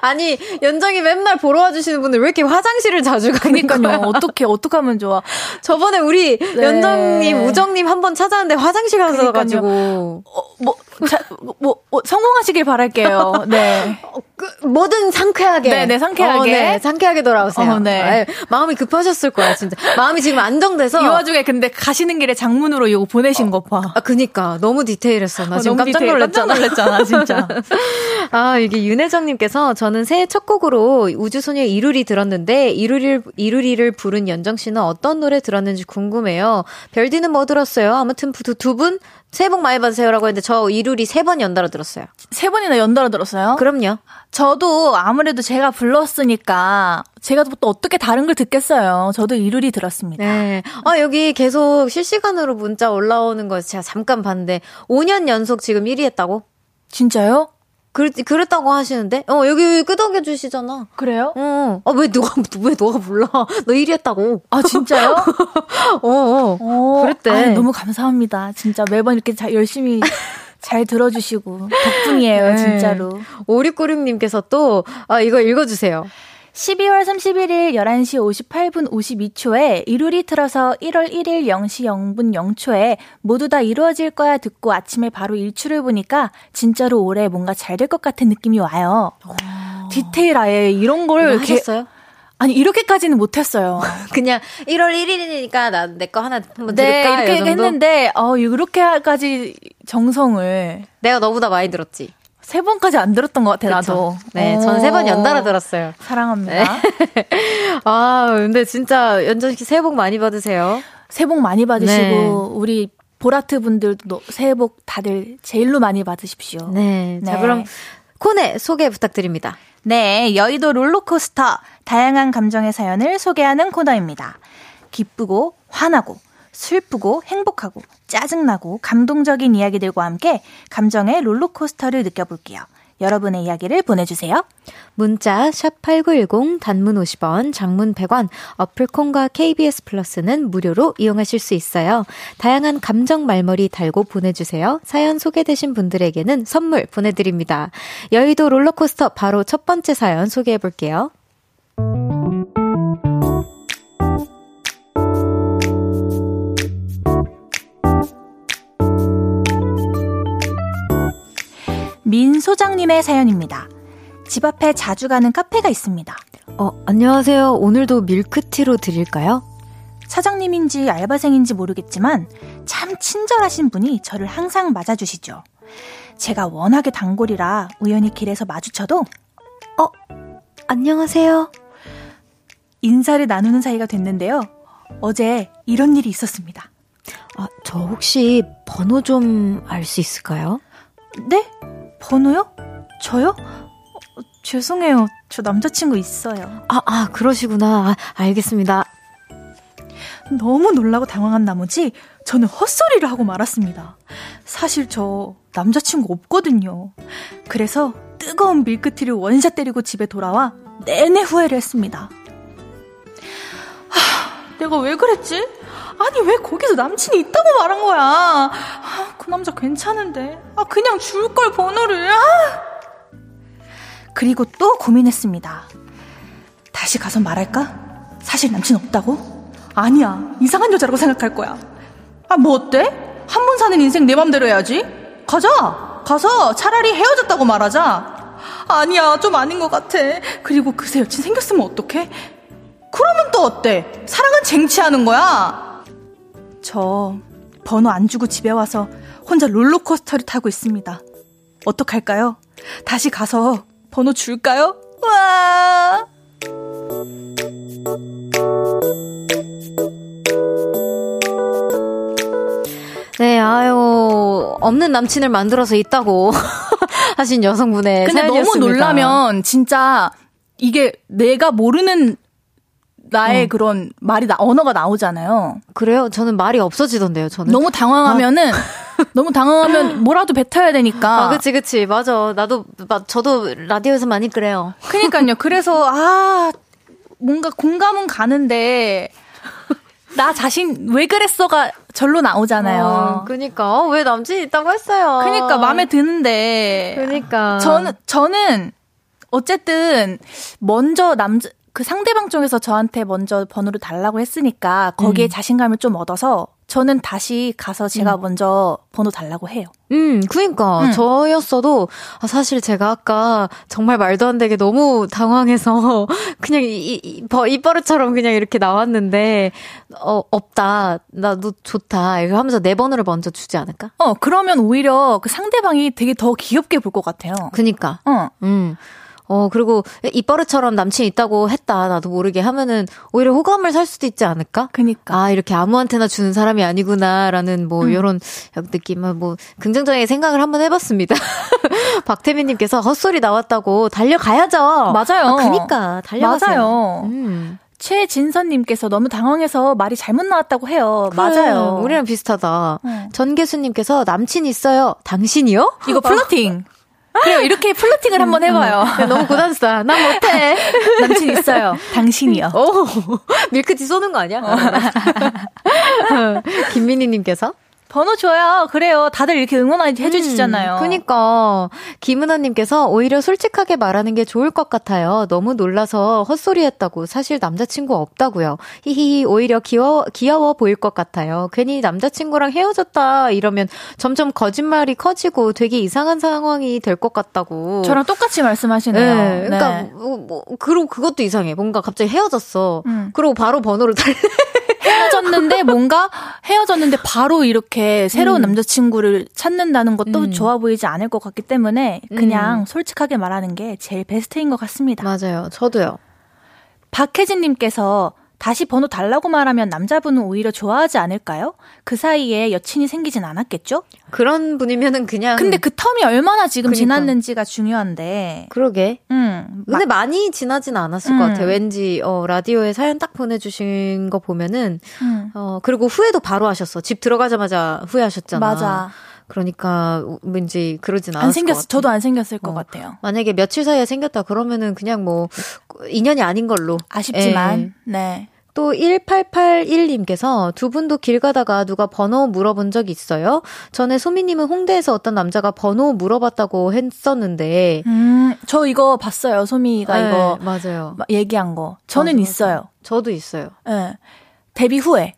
아니, 연정이 맨날 보러 와주시는 분들 왜 이렇게 화장실을 자주 가니까요? 어떻게, 어떻게 하면 좋아. 저번에 우리 네. 연정님, 우정님 한 번 찾아왔는데 화장실 가서 가지고. 어, 뭐, 자, 뭐, 뭐, 성공하시길 바랄게요. 네. 어, 그, 뭐든 상쾌하게. 네, 네, 상쾌하게. 어, 네, 상쾌하게 돌아오세요. 어, 네. 네. 마음이 급하셨을 거야, 진짜. 마음이 지금 안정돼서. 이 와중에 근데 가시는 길에 장문으로 이거 보내신 거 봐. 아, 그니까. 너무 디테일했어. 나 어, 지금 깜짝 놀랐잖아. 깜짝 놀랐잖아, 진짜. 아, 이게 윤혜정님께서 저는 새해 첫 곡으로 우주소녀 이루리 들었는데, 이루리를, 이루리를 부른 연정 씨는 어떤 노래 들었는지 궁금해요. 별디는 뭐 들었어요? 아무튼 두, 두 분, 새해 복 많이 받으세요라고 했는데 저 이루리 세번 연달아 들었어요. 세 번이나 연달아 들었어요? 그럼요. 저도 아무래도 제가 불렀으니까 제가 또 어떻게 다른 걸 듣겠어요. 저도 이루리 들었습니다. 네. 아, 여기 계속 실시간으로 문자 올라오는 거 제가 잠깐 봤는데 5년 연속 지금 1위 했다고? 진짜요? 그랬, 그랬다고 하시는데? 어, 여기 끄덕여 주시잖아. 그래요? 어. 아, 왜 누가, 왜 너가 몰라? 너 1위 했다고. 아, 진짜요? 어, 어. 어. 그랬대. 아, 너무 감사합니다. 진짜 매번 이렇게 자, 열심히 잘 들어주시고. 덕분이에요, 네. 진짜로. 오리꼬림님께서 또, 아, 이거 읽어주세요. 12월 31일 11시 58분 52초에 이룰이 틀어서 1월 1일 0시 0분 0초에 모두 다 이루어질 거야 듣고 아침에 바로 일출을 보니까 진짜로 올해 뭔가 잘 될 것 같은 느낌이 와요. 오. 디테일 아예 이런 걸 하셨어요? 아니 이렇게까지는 못했어요. 그냥 1월 1일이니까 나 내 거 하나 한번 네, 들을까? 이렇게 했는데 어 이렇게까지 정성을 내가 너보다 많이 들었지. 세 번까지 안 들었던 것 같아, 나도. 네, 전 세 번 연달아 들었어요. 사랑합니다. 네. 아, 근데 진짜 연정 씨 새해 복 많이 받으세요. 새해 복 많이 받으시고, 네. 우리 보라트 분들도 새해 복 다들 제일로 많이 받으십시오. 네. 네. 자, 그럼 코네 소개 부탁드립니다. 네, 여의도 롤러코스터. 다양한 감정의 사연을 소개하는 코너입니다. 기쁘고, 화나고, 슬프고 행복하고 짜증나고 감동적인 이야기들과 함께 감정의 롤러코스터를 느껴볼게요. 여러분의 이야기를 보내주세요. 문자 샵8910 단문 50원, 장문 100원, 어플 콘과 KBS 플러스는 무료로 이용하실 수 있어요. 다양한 감정 말머리 달고 보내주세요. 사연 소개되신 분들에게는 선물 보내드립니다. 여의도 롤러코스터 바로 첫 번째 사연 소개해 볼게요. 민 소장님의 사연입니다. 집 앞에 자주 가는 카페가 있습니다. 어, 안녕하세요. 오늘도 밀크티로 드릴까요? 사장님인지 알바생인지 모르겠지만 참 친절하신 분이 저를 항상 맞아주시죠. 제가 워낙에 단골이라 우연히 길에서 마주쳐도 어, 안녕하세요. 인사를 나누는 사이가 됐는데요. 어제 이런 일이 있었습니다. 아, 저 혹시 번호 좀 알 수 있을까요? 네? 번호요? 저요? 어, 죄송해요. 저 남자친구 있어요. 아, 아, 그러시구나. 아, 알겠습니다. 너무 놀라고 당황한 나머지 저는 헛소리를 하고 말았습니다. 사실 저 남자친구 없거든요. 그래서 뜨거운 밀크티를 원샷 때리고 집에 돌아와 내내 후회를 했습니다. 하, 내가 왜 그랬지? 아니 왜 거기서 남친이 있다고 말한 거야? 아, 그 남자 괜찮은데. 아 그냥 줄 걸 번호를. 아! 그리고 또 고민했습니다. 다시 가서 말할까? 사실 남친 없다고? 아니야 이상한 여자라고 생각할 거야. 아 뭐 어때? 한 번 사는 인생 내 맘대로 해야지. 가자. 가서 차라리 헤어졌다고 말하자. 아니야 좀 아닌 것 같아. 그리고 그새 여친 생겼으면 어떡해? 그러면 또 어때? 사랑은 쟁취하는 거야. 저 번호 안 주고 집에 와서 혼자 롤러코스터를 타고 있습니다. 어떡할까요? 다시 가서 번호 줄까요? 와! 네, 아유, 없는 남친을 만들어서 있다고 하신 여성분의 근데 사연이었습니다. 너무 놀라면 진짜 이게 내가 모르는 나의 어. 그런 말이 나, 언어가 나오잖아요. 그래요? 저는 말이 없어지던데요, 저는. 너무 당황하면은, 아. 너무 당황하면 뭐라도 뱉어야 되니까. 아, 그치, 그치. 맞아. 나도, 저도 라디오에서 많이 그래요. 그니까요. 그래서, 아, 뭔가 공감은 가는데, 나 자신 왜 그랬어가 절로 나오잖아요. 어, 그니까 어, 왜 남친 있다고 했어요. 그니까 마음에 드는데. 그니까 저는 저는 어쨌든 먼저 남자 그 상대방 쪽에서 저한테 먼저 번호를 달라고 했으니까 거기에 음. 자신감을 좀 얻어서 저는 다시 가서 제가 음. 먼저 번호 달라고 해요. 음, 그니까 음. 저였어도 아, 사실 제가 아까 정말 말도 안 되게 너무 당황해서 그냥 이, 이, 이, 이 버릇처럼 그냥 이렇게 나왔는데 어 없다 나도 좋다 이거 하면서 내 번호를 먼저 주지 않을까? 어 그러면 오히려 그 상대방이 되게 더 귀엽게 볼 것 같아요. 그니까. 어. 음. 어, 그리고 입버릇처럼 남친 있다고 했다. 나도 모르게 하면은 오히려 호감을 살 수도 있지 않을까? 그니까. 아, 이렇게 아무한테나 주는 사람이 아니구나라는 뭐 음. 이런 느낌을 뭐 긍정적인 생각을 한번 해봤습니다. 박태민 님께서 헛소리 나왔다고 달려가야죠. 맞아요. 아, 그니까 달려가세요. 맞아요. 음. 최진선님께서 너무 당황해서 말이 잘못 나왔다고 해요. 그래, 맞아요. 우리랑 비슷하다. 어. 전계수님께서 남친 있어요. 당신이요? 이거 플러팅. 그래요. 이렇게 플러팅을 한번 해봐요. 음, 음. 너무 고단수다. 난 못해. 남친 있어요. 당신이요. 오, 밀크티 쏘는 거 아니야? 어. 김민희님께서 번호 줘요. 그래요. 다들 이렇게 응원 해 주시잖아요. 음, 그니까. 김은아님께서 오히려 솔직하게 말하는 게 좋을 것 같아요. 너무 놀라서 헛소리 했다고. 사실 남자친구 없다고요. 히히히, 오히려 귀여워, 귀여워 보일 것 같아요. 괜히 남자친구랑 헤어졌다 이러면 점점 거짓말이 커지고 되게 이상한 상황이 될 것 같다고. 저랑 똑같이 말씀하시네요. 네. 그러니까, 네. 뭐, 뭐, 그리고 그것도 이상해. 뭔가 갑자기 헤어졌어. 음. 그리고 바로 번호를 달래. 헤어졌는데 뭔가 헤어졌는데 바로 이렇게 새로운 음. 남자친구를 찾는다는 것도 음. 좋아 보이지 않을 것 같기 때문에 그냥 음. 솔직하게 말하는 게 제일 베스트인 것 같습니다. 맞아요. 저도요. 박혜진님께서 다시 번호 달라고 말하면 남자분은 오히려 좋아하지 않을까요? 그 사이에 여친이 생기진 않았겠죠? 그런 분이면은 그냥. 근데 그 텀이 얼마나 지금 그러니까. 지났는지가 중요한데. 그러게. 음. 근데 막... 많이 지나진 않았을 음. 것 같아요. 왠지, 어, 라디오에 사연 딱 보내 주신 거 보면은, 음. 어, 그리고 후회도 바로 하셨어. 집 들어가자마자 후회하셨잖아. 맞아. 그러니까 왠지 그러진 않았을 안 생겼, 저도 안 생겼을 것 어. 같아요. 만약에 며칠 사이에 생겼다 그러면은 그냥 뭐 인연이 아닌 걸로. 아쉽지만, 예. 네. 또 1881님께서 두 분도 길 가다가 누가 번호 물어본 적 있어요? 전에 소미님은 홍대에서 어떤 남자가 번호 물어봤다고 했었는데. 음, 저 이거 봤어요. 소미가 네, 이거. 맞아요. 얘기한 거. 저는 맞아, 있어요. 저도 있어요. 예. 네. 데뷔 후에.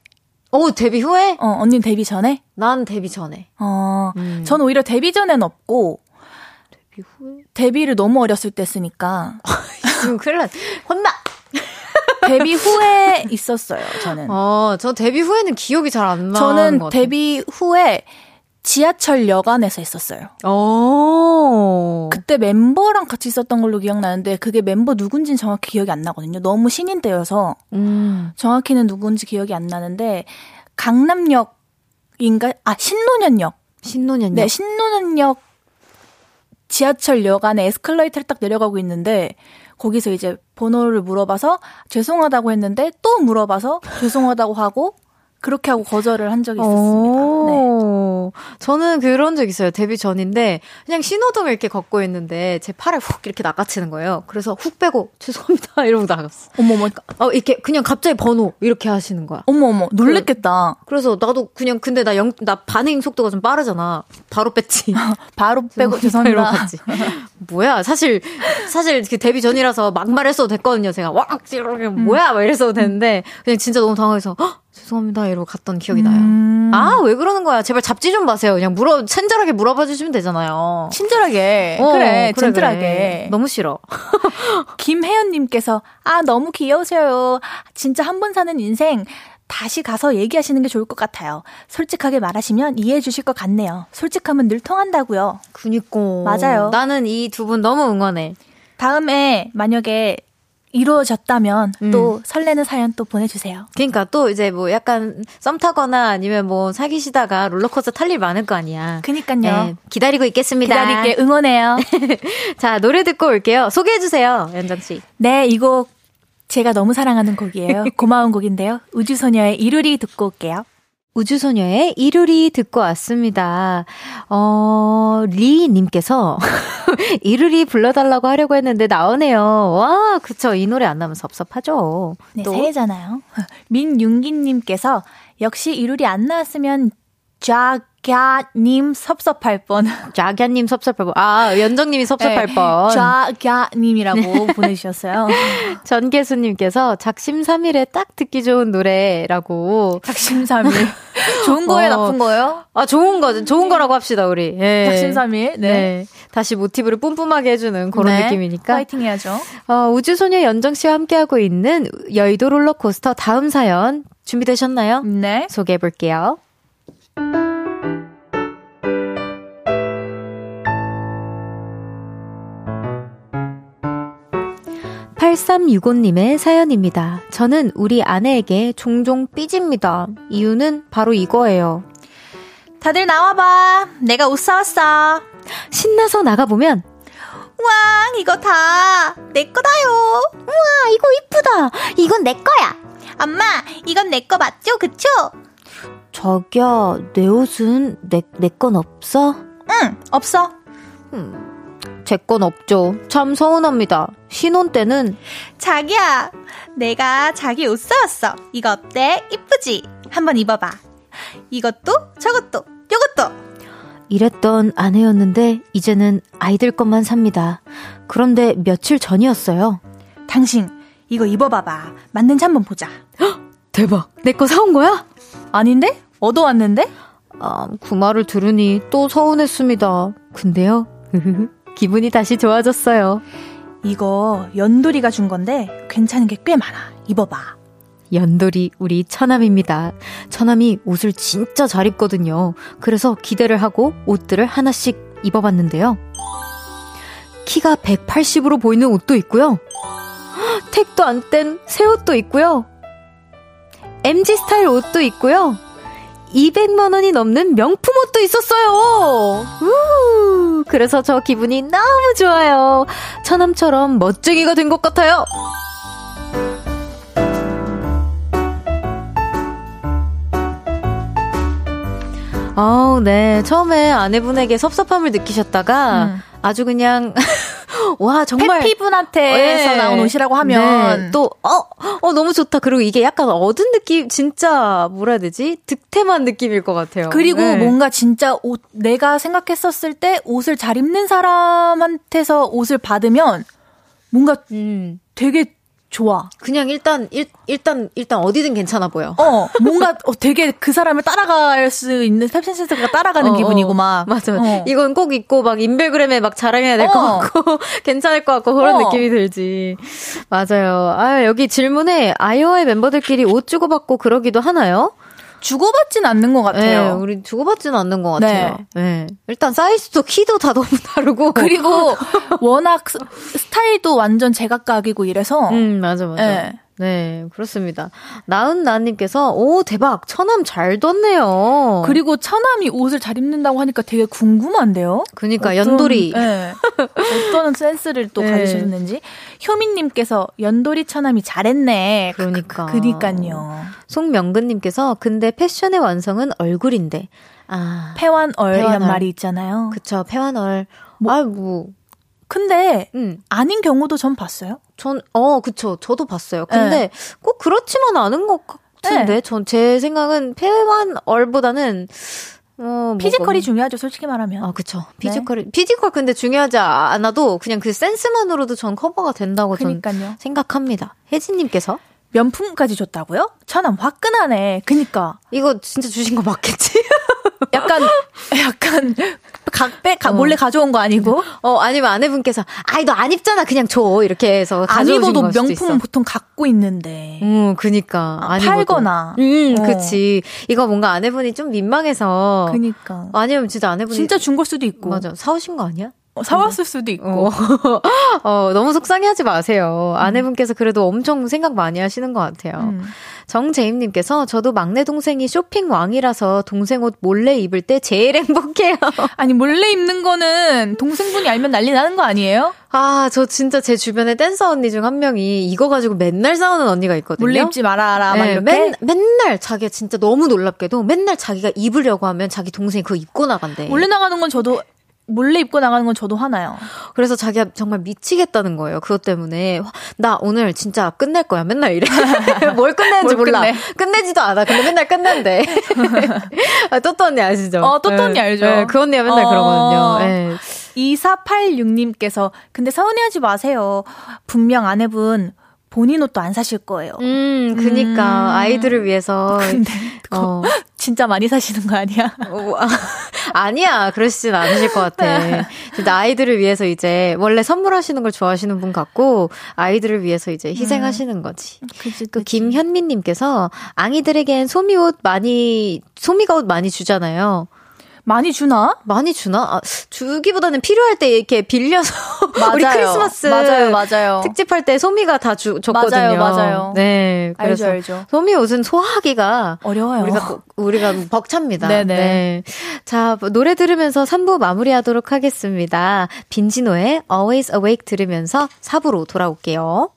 오, 데뷔 후에? 어, 언니는 데뷔 전에? 난 데뷔 전에. 어, 음. 저는 오히려 데뷔 전엔 없고. 데뷔 후에? 데뷔를 너무 어렸을 때 쓰니까. 지금 큰일 났, 혼나! 데뷔 후에 있었어요, 저는. 어, 저 데뷔 후에는 기억이 잘 안 나는 저는 데뷔 후에 지하철 여관에서 있었어요. 오. 그때 멤버랑 같이 있었던 걸로 기억나는데 그게 멤버 누군지는 정확히 기억이 안 나거든요. 너무 신인 때여서 음. 정확히는 누군지 기억이 안 나는데 강남역인가? 아 신노년역. 신노년역. 네, 신노년역 지하철 여관에 에스컬레이터를 딱 내려가고 있는데 거기서 이제 번호를 물어봐서 죄송하다고 했는데 또 물어봐서 죄송하다고 하고 그렇게 하고 거절을 한 적이 있었습니다. 네. 저는 그런 적 있어요. 데뷔 전인데 그냥 신호등을 이렇게 걷고 있는데 제 팔을 훅 이렇게 나가치는 거예요. 그래서 훅 빼고 죄송합니다 이러고 나갔어. 어머머. 어 이렇게 그냥 갑자기 번호 이렇게 하시는 거야. 어머어머 놀랬겠다. 그, 래 서 나도 그냥 근데 나 영 나 반응 속도가 좀 빠르잖아. 바로 뺐지. 바로 빼고 죄송합니다. 이러고 갔지. 뭐야 사실 사실 그 데뷔 전이라서 막말했어도 됐거든요. 제가 와 이러게 뭐야 막 이랬어도 되는데 그냥 진짜 너무 당황해서 헉! 죄송합니다. 이러고 갔던 기억이 나요. 음. 아, 왜 그러는 거야? 제발 잡지 좀 마세요. 그냥 물어, 친절하게 물어봐 주시면 되잖아요. 친절하게. 어, 그래, 그래, 젠틀하게. 그래. 너무 싫어. 김혜연님께서, 아, 너무 귀여우셔요. 진짜 한 번 사는 인생. 다시 가서 얘기하시는 게 좋을 것 같아요. 솔직하게 말하시면 이해해 주실 것 같네요. 솔직함은 늘 통한다고요. 그니까. 맞아요. 나는 이 두 분 너무 응원해. 다음에 만약에 이루어졌다면 음. 또 설레는 사연 또 보내주세요. 그러니까 또 이제 뭐 약간 썸 타거나 아니면 뭐 사귀시다가 롤러코스터 탈 일 많을 거 아니야. 그니까요. 네, 기다리고 있겠습니다. 기다릴게 응원해요. 자 노래 듣고 올게요. 소개해 주세요, 연정 씨. 네, 이 곡 제가 너무 사랑하는 곡이에요. 고마운 곡인데요. 우주소녀의 이루리 듣고 올게요. 우주소녀의 이루리 듣고 왔습니다. 어, 리님께서 이루리 불러달라고 하려고 했는데 나오네요. 와, 그쵸. 이 노래 안 나면 섭섭하죠. 네, 또. 새해잖아요. 민윤기님께서 역시 이루리 안 나왔으면 쫙갸님 섭섭할 뻔. 쫙갸님 섭섭할 뻔. 아, 연정님이 섭섭할 네, 뻔. 쫙갸님이라고 보내주셨어요. 전계수님께서 작심삼일에 딱 듣기 좋은 노래라고. 작심삼일. 좋은 거예요, 어. 나쁜 거예요? 아, 좋은 거, 좋은 거라고 합시다, 우리. 예. 작심삼일. 네. 네. 다시 모티브를 뿜뿜하게 해주는 그런 네. 느낌이니까. 파이팅 해야죠. 어, 우주소녀 연정 씨와 함께하고 있는 여의도 롤러코스터 다음 사연 준비되셨나요? 네. 소개해 볼게요. 8365님의 사연입니다. 저는 우리 아내에게 종종 삐집니다. 이유는 바로 이거예요. 다들 나와봐. 내가 옷 사왔어. 신나서 나가보면, 와, 이거 다 내 거다요. 우와, 이거 이쁘다. 이건 내 거야. 엄마, 이건 내 거 맞죠? 그쵸? 저기야, 내 옷은 내, 내 건 없어? 응, 없어. 음, 제 건 없죠. 참 서운합니다. 신혼 때는 자기야, 내가 자기 옷 사왔어. 이거 어때? 이쁘지? 한번 입어봐. 이것도, 저것도, 요것도. 이랬던 아내였는데 이제는 아이들 것만 삽니다. 그런데 며칠 전이었어요. 당신 이거 입어봐봐. 맞는지 한번 보자. 헉, 대박. 내 거 사온 거야? 아닌데? 얻어왔는데? 아, 그 말을 들으니 또 서운했습니다. 근데요, 기분이 다시 좋아졌어요. 이거 연돌이가 준 건데 괜찮은 게 꽤 많아. 입어봐. 연돌이 우리 처남입니다. 처남이 옷을 진짜 잘 입거든요. 그래서 기대를 하고 옷들을 하나씩 입어봤는데요. 키가 180으로 보이는 옷도 있고요. 택도 안 뗀 새 옷도 있고요. MG 스타일 옷도 있고요. 200만 원이 넘는 명품 옷도 있었어요. 우! 그래서 저 기분이 너무 좋아요. 처남처럼 멋쟁이가 된 것 같아요. 아, 네. 처음에 아내분에게 섭섭함을 느끼셨다가 음. 아주 그냥 와 정말 페피분한테서 네. 나온 옷이라고 하면 네. 또어 어, 너무 좋다. 그리고 이게 약간 얻은 느낌 진짜 뭐라 해야 되지? 득템한 느낌일 것 같아요. 그리고 네. 뭔가 진짜 옷 내가 생각했었을 때 옷을 잘 입는 사람한테서 옷을 받으면 뭔가 음. 되게 좋아. 그냥 일단 일, 일단 일단 어디든 괜찮아 보여. 어, 뭔가 어, 되게 그 사람을 따라갈 수 있는 탭신 센스가 따라가는 어, 기분이고 어. 막. 맞아. 어. 이건 꼭 입고 막 인별그램에 막 자랑해야 될것 어. 같고 괜찮을 것 같고 그런 어. 느낌이 들지. 맞아요. 아, 여기 질문에 아이오아이 멤버들끼리 옷 주고받고 그러기도 하나요? 주고받진 않는 것 같아요. 네, 우리 주고받지는 않는 것 같아요. 네. 네. 일단 사이즈도 키도 다 너무 다르고. 그리고 워낙 스타일도 완전 제각각이고 이래서. 음, 맞아, 맞아. 네. 네, 그렇습니다. 나은나님께서, 오, 대박. 처남 잘 뒀네요. 그리고 처남이 옷을 잘 입는다고 하니까 되게 궁금한데요? 그니까, 어떤, 연돌이. 네. 어떤 센스를 또 네. 가지셨는지. 효민님께서, 연돌이 처남이 잘했네. 그러니까. 그니까요. 송명근님께서, 근데 패션의 완성은 얼굴인데. 아. 패완얼이란 말이 있잖아요. 그쵸, 패완얼. 뭐, 아, 뭐. 근데 음. 아닌 경우도 전 봤어요. 전 어, 그쵸. 저도 봤어요. 근데 네. 꼭 그렇지만 않은 것 같은데 네. 전제 생각은 폐완 얼보다는 어, physical이 뭐가... 중요하죠, 솔직히 말하면. 아, 그쵸. physical이, 네. physical 근데 중요하지 않아도 그냥 그 센스만으로도 전 커버가 된다고 전 생각합니다. 혜진님께서? 명품까지 줬다고요? 천원 화끈하네. 그니까. 이거 진짜 주신 거 맞겠지? 약간, 약간, 각배, 가, 어. 몰래 가져온 거 아니고? 어, 아니면 아내분께서, 아이, 너 안 입잖아. 그냥 줘. 이렇게 해서 가져오신 거 명품 보통 갖고 있는데. 음, 그니까. 아, 팔거나. 음, 어. 그치. 이거 뭔가 아내분이 좀 민망해서. 그니까. 아니면 진짜 아내분이. 진짜 준 걸 수도 있고. 맞아. 사오신 거 아니야? 어, 사왔을 수도 있고. 어. 어, 너무 속상해하지 마세요. 아내분께서 그래도 엄청 생각 많이 하시는 것 같아요. 음. 정재임님께서 저도 막내 동생이 쇼핑 왕이라서 동생 옷 몰래 입을 때 제일 행복해요. 아니 몰래 입는 거는 동생분이 알면 난리 나는 거 아니에요? 아, 저 진짜 제 주변에 댄서 언니 중 한 명이 이거 가지고 맨날 싸우는 언니가 있거든요. 몰래 입지 말아라. 네, 맨, 맨날 자기가 진짜 너무 놀랍게도 맨날 자기가 입으려고 하면 자기 동생이 그거 입고 나간대. 몰래 나가는 건 저도 몰래 입고 나가는 건 저도 화나요. 그래서 자기가 정말 미치겠다는 거예요. 그것 때문에 나 오늘 진짜 끝낼 거야. 맨날 이래. 뭘 끝내는지 뭘 몰라. 끝내? 끝내지도 않아. 근데 맨날 끝낸대. 아, 또또 언니 아시죠? 어, 또또 언니 네. 알죠. 네, 그 언니가 맨날 어... 그러거든요. 네. 2486님께서 근데 서운해하지 마세요. 분명 아내분 본인 옷도 안 사실 거예요. 음, 그니까 음. 아이들을 위해서. 근데 어. 진짜 많이 사시는 거 아니야? 어, 아, 니야 그러시진 않으실 것 같아. 근데 아이들을 위해서 이제 원래 선물하시는 걸 좋아하시는 분 같고 아이들을 위해서 이제 희생하시는 음. 거지. 그치, 그 김현민님께서 앙이들에겐 소미 옷 많이 소미가 옷 많이 주잖아요. 많이 주나? 많이 주나? 아, 주기보다는 필요할 때 이렇게 빌려서 맞아요. 우리 크리스마스 맞아요, 맞아요. 특집할 때 소미가 다 주, 줬거든요. 맞아요, 맞아요. 네, 그래서 알죠, 알죠. 소미 옷은 소화하기가 어려워요. 우리가 우리가 벅찹니다. 네네. 네. 자, 노래 들으면서 3부 마무리하도록 하겠습니다. 빈지노의 Always Awake 들으면서 4부로 돌아올게요.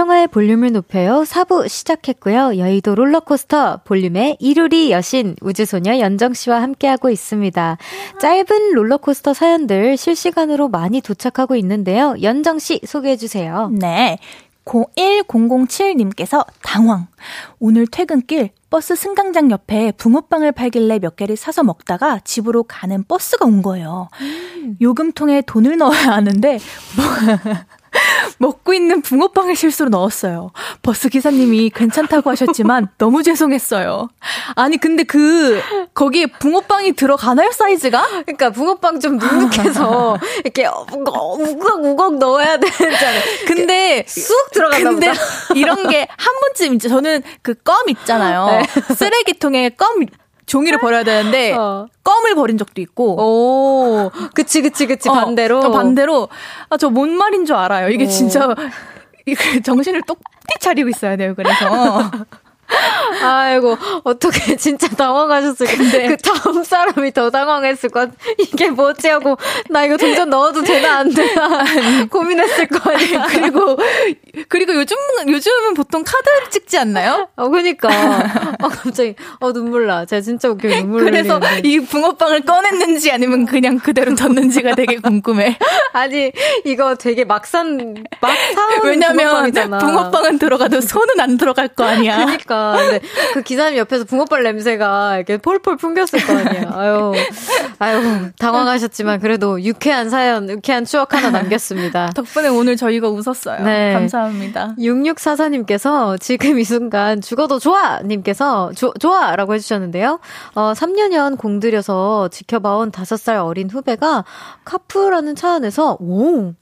청하의 볼륨을 높여요. 4부 시작했고요. 여의도 롤러코스터 볼륨의 이루리 여신 우주소녀 연정씨와 함께하고 있습니다. 짧은 롤러코스터 사연들 실시간으로 많이 도착하고 있는데요. 연정씨 소개해주세요. 네. 01007님께서 당황. 오늘 퇴근길 버스 승강장 옆에 붕어빵을 팔길래 몇 개를 사서 먹다가 집으로 가는 버스가 온 거예요. 음. 요금통에 돈을 넣어야 하는데 뭐 먹고 있는 붕어빵을 실수로 넣었어요. 버스 기사님이 괜찮다고 하셨지만 너무 죄송했어요. 아니 근데 그 거기에 붕어빵이 들어가나요 사이즈가? 그러니까 붕어빵 좀 눅눅해서 이렇게 우걱우걱 넣어야 되잖아요. 근데 쑥 들어간다 근데 이런 게 한 번쯤 이제 저는 그 껌 있잖아요. 네. 쓰레기통에 껌 종이를 버려야 되는데 어. 껌을 버린 적도 있고. 오, 그치 그치 그치 어, 반대로. 어, 반대로 아 저 뭔 말인 줄 알아요. 이게 오. 진짜 정신을 똑띠 차리고 있어야 돼요. 그래서. 아이고 어떻게 진짜 당황하셨을 텐데 그 다음 사람이 더 당황했을 것 이게 뭐지 하고 나 이거 동전 넣어도 되나 안 되나 고민했을 거 아니야 그리고 그리고 요즘 요즘은 보통 카드 찍지 않나요? 어 그니까 어 갑자기 어 눈물 나 제가 진짜 웃겨 눈물 그래서 흘리는데. 이 붕어빵을 꺼냈는지 아니면 그냥 그대로 뒀는지가 되게 궁금해 아니 이거 되게 막산 막 사온 왜냐면 붕어빵이잖아. 붕어빵은 들어가도 손은 안 들어갈 거 아니야 그니까 근데 그 기사님 옆에서 붕어빵 냄새가 이렇게 폴폴 풍겼을 거 아니에요. 아유, 아유, 당황하셨지만 그래도 유쾌한 사연, 유쾌한 추억 하나 남겼습니다. 덕분에 오늘 저희가 웃었어요. 네. 감사합니다. 6644님께서 지금 이 순간 죽어도 좋아! 님께서 조, 좋아! 라고 해주셨는데요. 어, 3년연 공들여서 지켜봐온 5살 어린 후배가 카푸라는 차 안에서, 오!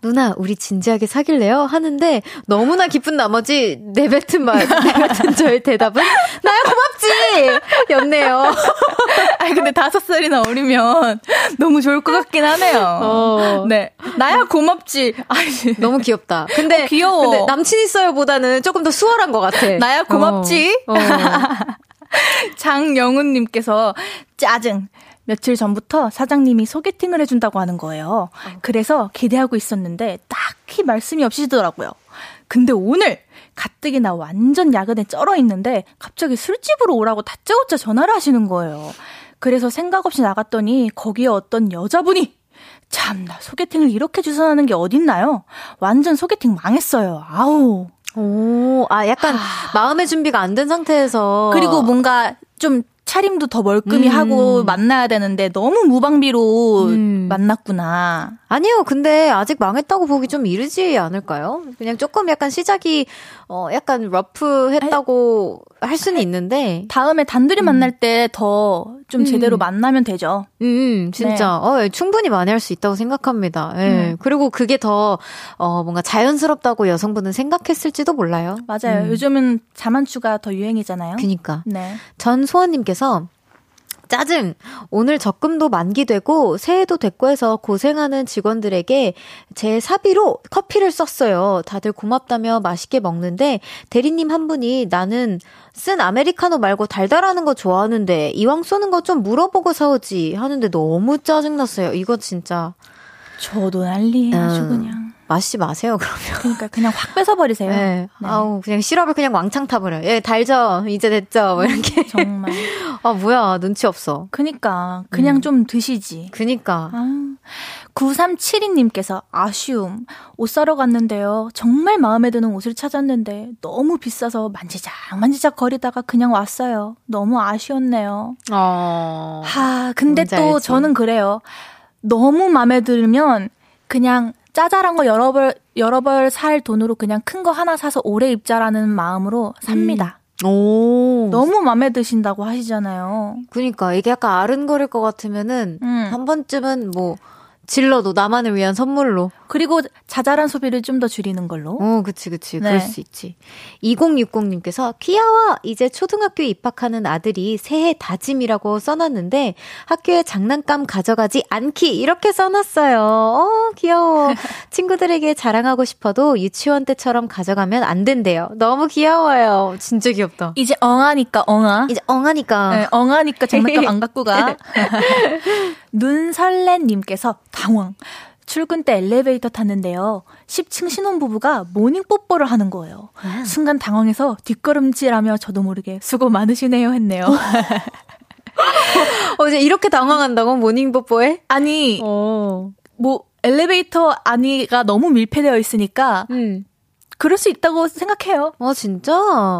누나, 우리 진지하게 사귈래요? 하는데 너무나 기쁜 나머지 내뱉은 말, 내뱉은 저의 대답은 나야 고맙지! 였네요. 아니, 근데 다섯 살이나 어리면 너무 좋을 것 같긴 하네요. 어. 네. 나야 고맙지. 아니. 너무 귀엽다. 근데, 어, 귀여워. 근데 남친 있어요 보다는 조금 더 수월한 것 같아. 나야 고맙지. 어. 어. 장영훈님께서 짜증. 며칠 전부터 사장님이 소개팅을 해준다고 하는 거예요. 그래서 기대하고 있었는데 딱히 말씀이 없이시더라고요. 근데 오늘 가뜩이나 완전 야근에 쩔어 있는데 갑자기 술집으로 오라고 다짜고짜 전화를 하시는 거예요. 그래서 생각 없이 나갔더니 거기에 어떤 여자분이 참나 소개팅을 이렇게 주선하는 게 어딨나요? 완전 소개팅 망했어요. 아우. 오, 아 약간 하... 마음의 준비가 안 된 상태에서 그리고 뭔가 좀 차림도 더 멀끔히 음. 하고 만나야 되는데 너무 무방비로 음. 만났구나. 아니요. 근데 아직 망했다고 보기 좀 이르지 않을까요? 그냥 조금 약간 시작이 어 약간 러프했다고 할 수는 있는데 다음에 단둘이 음. 만날 때 더 좀 제대로 음. 만나면 되죠. 음, 음 진짜 네. 어 예, 충분히 많이 할 수 있다고 생각합니다. 예. 음. 그리고 그게 더 어 뭔가 자연스럽다고 여성분은 생각했을지도 몰라요. 맞아요. 요즘은 자만추가 더 유행이잖아요. 그니까. 네. 전소원님께서 짜증. 오늘 적금도 만기되고 새해도 됐고 해서 고생하는 직원들에게 제 사비로 커피를 썼어요. 다들 고맙다며 맛있게 먹는데 대리님 한 분이 나는 쓴 아메리카노 말고 달달하는 거 좋아하는데 이왕 쏘는 거 좀 물어보고 사오지 하는데 너무 짜증났어요. 이거 진짜. 저도 난리예요, 음. 그냥. 마시지 마세요, 그러면. 그러니까 그냥 확 뺏어버리세요. 네. 네. 아우, 그냥 시럽을 그냥 왕창 타버려요. 예, 달죠? 이제 됐죠? 뭐 이렇게. 정말. 아, 뭐야, 눈치 없어. 그니까. 그냥 음. 좀 드시지. 그니까. 아. 9372님께서 아쉬움. 옷 사러 갔는데요. 정말 마음에 드는 옷을 찾았는데 너무 비싸서 만지작 만지작 거리다가 그냥 왔어요. 너무 아쉬웠네요. 어. 하, 근데 또 알지. 저는 그래요. 너무 마음에 들면 그냥 짜잘한 거 여러 벌, 여러 벌 살 돈으로 그냥 큰 거 하나 사서 오래 입자라는 마음으로 삽니다. 음. 오. 너무 마음에 드신다고 하시잖아요. 그니까 이게 약간 아른거릴 것 같으면은 음. 한 번쯤은 뭐 질러도 나만을 위한 선물로. 그리고 자잘한 소비를 좀 더 줄이는 걸로. 어, 그치, 그치. 네. 그럴 수 있지. 2060님께서 귀여워! 이제 초등학교에 입학하는 아들이 새해 다짐이라고 써놨는데 학교에 장난감 가져가지 않기! 이렇게 써놨어요. 어, 귀여워. 친구들에게 자랑하고 싶어도 유치원 때처럼 가져가면 안 된대요. 너무 귀여워요. 진짜 귀엽다. 이제 엉하니까, 엉아. 이제 엉하니까. 네, 엉하니까 장난감 안 갖고 가. 눈설레님께서 당황. 출근 때 엘리베이터 탔는데요. 10층 신혼부부가 모닝 뽀뽀를 하는 거예요. 아. 순간 당황해서 뒷걸음질하며 저도 모르게 수고 많으시네요 했네요. 어, 이제 이렇게 당황한다고 모닝 뽀뽀에? 아니, 어. 뭐 엘리베이터 안이가 너무 밀폐되어 있으니까 음. 그럴 수 있다고 생각해요. 어, 진짜?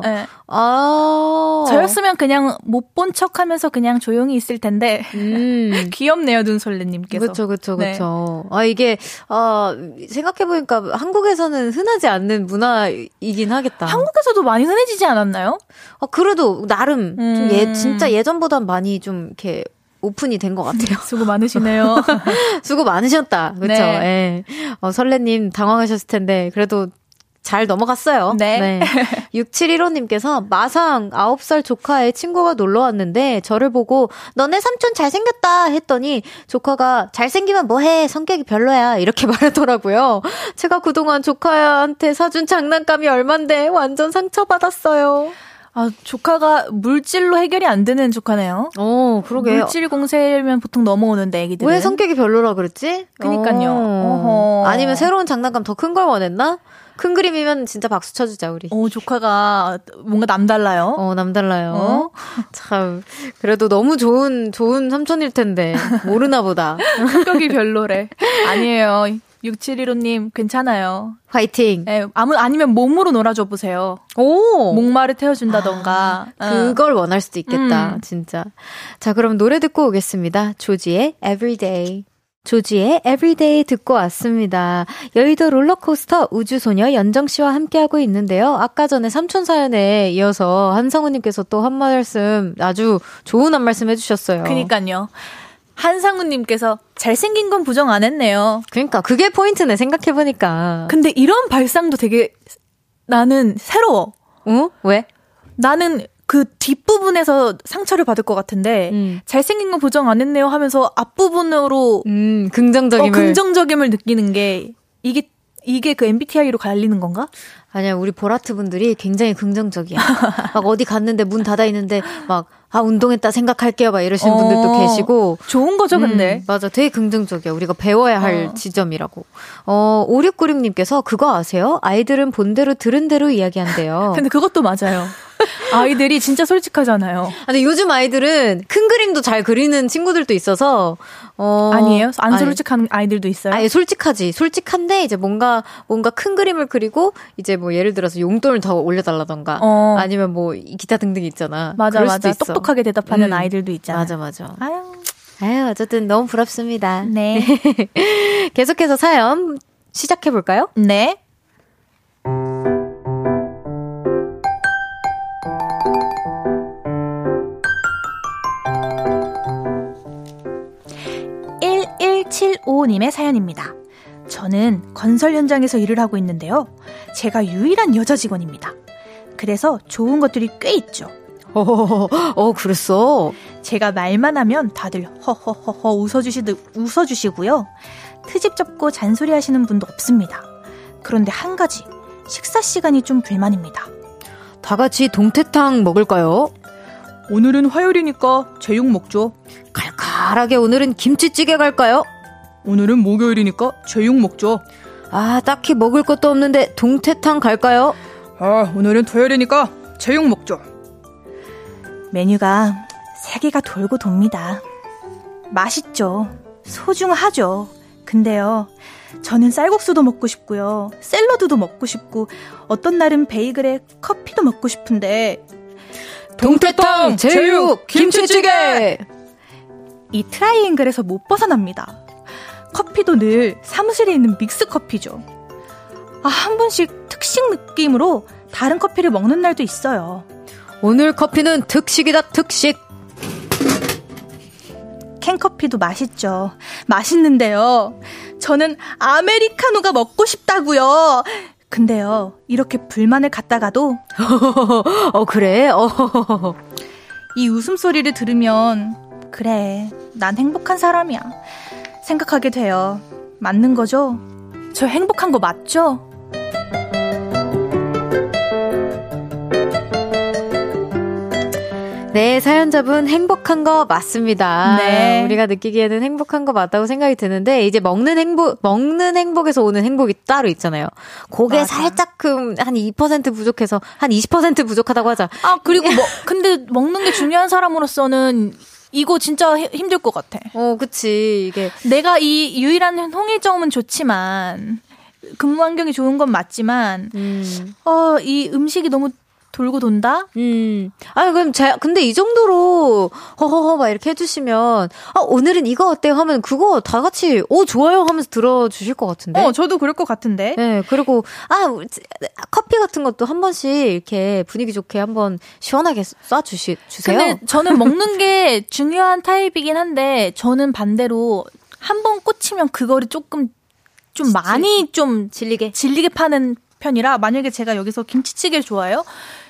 네. 아. 저였으면 그냥 못 본 척 하면서 그냥 조용히 있을 텐데. 음. 귀엽네요, 눈솔레님께서. 그쵸, 그쵸, 네. 그쵸. 네. 아, 이게, 아, 생각해보니까 한국에서는 흔하지 않는 문화이긴 하겠다. 한국에서도 많이 흔해지지 않았나요? 아, 그래도 나름, 음. 좀 예, 진짜 예전보단 많이 좀 이렇게 오픈이 된 것 같아요. 수고 많으시네요. 수고 많으셨다. 그쵸? 네. 예. 어, 설레님 당황하셨을 텐데, 그래도 잘 넘어갔어요. 네. 네. 6715님께서 마상 9살 조카의 친구가 놀러 왔는데 저를 보고 너네 삼촌 잘생겼다 했더니 조카가 잘생기면 뭐해 성격이 별로야 이렇게 말하더라고요. 제가 그동안 조카한테 사준 장난감이 얼만데 완전 상처받았어요. 아, 조카가 물질로 해결이 안 되는 조카네요. 어, 그러게. 물질 공세면 보통 넘어오는데, 애기들. 왜 성격이 별로라 그랬지? 그니까요. 어. 아니면 새로운 장난감 더 큰 걸 원했나? 큰 그림이면 진짜 박수 쳐주자 우리. 어 조카가 뭔가 남달라요. 어 남달라요. 어? 참 그래도 너무 좋은 좋은 삼촌일 텐데 모르나 보다. 성격이 별로래. 아니에요. 6715님, 괜찮아요. 화이팅! 네, 아무, 아니면 몸으로 놀아줘 보세요. 오! 목마를 태워준다던가. 아, 그걸 어. 원할 수도 있겠다, 음. 진짜. 자, 그럼 노래 듣고 오겠습니다. 조지의 Everyday. 조지의 Everyday 듣고 왔습니다. 여의도 롤러코스터 우주소녀 연정씨와 함께하고 있는데요. 아까 전에 삼촌 사연에 이어서 한성우님께서 또 한 말씀 아주 좋은 한 말씀 해주셨어요. 그니까요. 한상우님께서 잘생긴 건 부정 안 했네요. 그러니까 그게 포인트네 생각해보니까. 근데 이런 발상도 되게 나는 새로워. 어? 왜? 나는 그 뒷부분에서 상처를 받을 것 같은데 음. 잘생긴 건 보정 안 했네요 하면서 앞부분으로 음, 긍정적임을 어, 긍정적임을 느끼는 게 이게 이게 그 MBTI로 갈리는 건가? 아니야, 우리 보라트 분들이 굉장히 긍정적이야. 막 어디 갔는데 문 닫아 있는데 막 아, 운동했다 생각할게요. 막 이러시는 어, 분들도 계시고. 좋은 거죠, 근데. 음, 맞아. 되게 긍정적이야. 우리가 배워야 할 어. 지점이라고. 어, 5696님께서 그거 아세요? 아이들은 본대로 들은 대로 이야기한대요. 근데 그것도 맞아요. 아이들이 진짜 솔직하잖아요. 근데 요즘 아이들은 큰 그림도 잘 그리는 친구들도 있어서 어 아니에요? 안 솔직한 아니, 아이들도 있어요? 아예 솔직하지. 솔직한데 이제 뭔가 뭔가 큰 그림을 그리고 이제 뭐 예를 들어서 용돈을 더 올려달라던가 어. 아니면 뭐 기타 등등 있잖아. 맞아 맞아. 똑똑 하게 대답하는 음. 아이들도 있잖아. 맞아 맞아. 아유. 아유 어쨌든 너무 부럽습니다. 네. 계속해서 사연 시작해 볼까요? 네. 1175님의 사연입니다. 저는 건설 현장에서 일을 하고 있는데요. 제가 유일한 여자 직원입니다. 그래서 좋은 것들이 꽤 있죠. 어, 어, 그랬어? 제가 말만 하면 다들 허허허허 웃어주시, 웃어주시고요. 트집 잡고 잔소리 하시는 분도 없습니다. 그런데 한 가지, 식사 시간이 좀 불만입니다. 다 같이 동태탕 먹을까요? 오늘은 화요일이니까 제육 먹죠. 칼칼하게 오늘은 김치찌개 갈까요? 오늘은 목요일이니까 제육 먹죠. 아, 딱히 먹을 것도 없는데 동태탕 갈까요? 아, 오늘은 토요일이니까 제육 먹죠. 메뉴가 세 개가 돌고 돕니다. 맛있죠. 소중하죠. 근데요, 저는 쌀국수도 먹고 싶고요. 샐러드도 먹고 싶고, 어떤 날은 베이글에 커피도 먹고 싶은데, 동태탕, 제육, 김치찌개! 이 트라이앵글에서 못 벗어납니다. 커피도 늘 사무실에 있는 믹스 커피죠. 아, 한 번씩 특식 느낌으로 다른 커피를 먹는 날도 있어요. 오늘 커피는 특식이다, 특식. 캔커피도 맛있죠. 맛있는데요. 저는 아메리카노가 먹고 싶다고요. 근데요, 이렇게 불만을 갖다가도 어 그래? 어. 이 웃음소리를 들으면 그래, 난 행복한 사람이야. 생각하게 돼요. 맞는 거죠? 저 행복한 거 맞죠? 네, 사연자분 행복한 거 맞습니다. 네. 우리가 느끼기에는 행복한 거 맞다고 생각이 드는데 이제 먹는 행복 먹는 행복에서 오는 행복이 따로 있잖아요. 맞아. 살짝금 한2% 부족해서 한 20% 부족하다고 하자. 아, 그리고 뭐 근데 먹는 게 중요한 사람으로서는 이거 진짜 힘들 것 같아. 어, 그치. 이게 내가 이 유일한 홍일점은 좋지만 근무 환경이 좋은 건 맞지만 음. 어, 이 음식이 너무 돌고 돈다? 음. 아, 그럼 제, 근데 이 정도로, 허허허, 막 이렇게 해주시면, 아, 오늘은 이거 어때요? 하면 그거 다 같이, 오, 좋아요 하면서 들어주실 것 같은데? 어, 저도 그럴 것 같은데? 네, 그리고, 아, 커피 같은 것도 한 번씩 이렇게 분위기 좋게 한번 시원하게 쏴주시, 주세요. 근데 저는 먹는 게 중요한 타입이긴 한데, 저는 반대로 한 번 꽂히면 그거를 조금, 좀 많이 좀 질리게, 질리게 파는 편이라 만약에 제가 여기서 김치찌개를 좋아해요?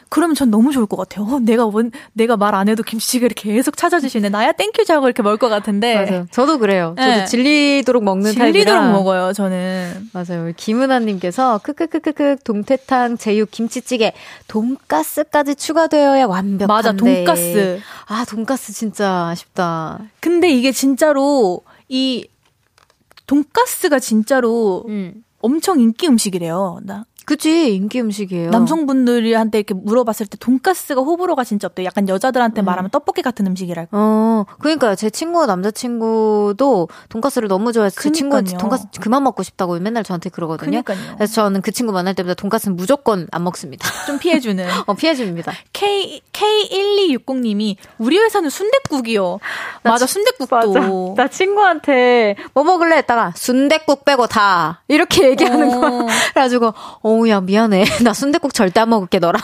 그러면 전 너무 좋을 것 같아요. 어, 내가 원, 내가 말 안 해도 김치찌개를 계속 찾아주시네. 나야 thank you 하고 이렇게 먹을 것 같은데. 맞아요. 저도 그래요. 저도 네. 질리도록 먹는 질리도록 타입이라. 질리도록 먹어요, 저는. 맞아요. 김은아님께서 크크크크크 동태탕, 제육, 김치찌개, 돈가스까지 추가되어야 완벽한데. 맞아, 돈가스. 아, 돈가스 진짜 아쉽다. 근데 이게 진짜로 이 돈가스가 진짜로 음. 엄청 인기 음식이래요. 나 그치 인기 음식이에요. 남성분들한테 이렇게 물어봤을 때 돈가스가 호불호가 진짜 없대요. 약간 여자들한테 음. 말하면 떡볶이 같은 음식이랄까. 어, 그러니까요. 제 친구 남자친구도 돈가스를 너무 좋아해서 그 친구 돈가스 그만 먹고 싶다고 맨날 저한테 그러거든요. 그러니까요. 그래서 저는 그 친구 만날 때마다 돈가스는 무조건 안 먹습니다. 좀 피해주는. 어, 피해줍니다. K K1260님이 우리 회사는 순댓국이요. 맞아, 순댓국도. 나 친구한테 뭐 먹을래 했다가 순댓국 빼고 다 이렇게 얘기하는 어. 거야. 그래가지고 어 어우, 야, 미안해. 나 순대국 절대 안 먹을게, 너라.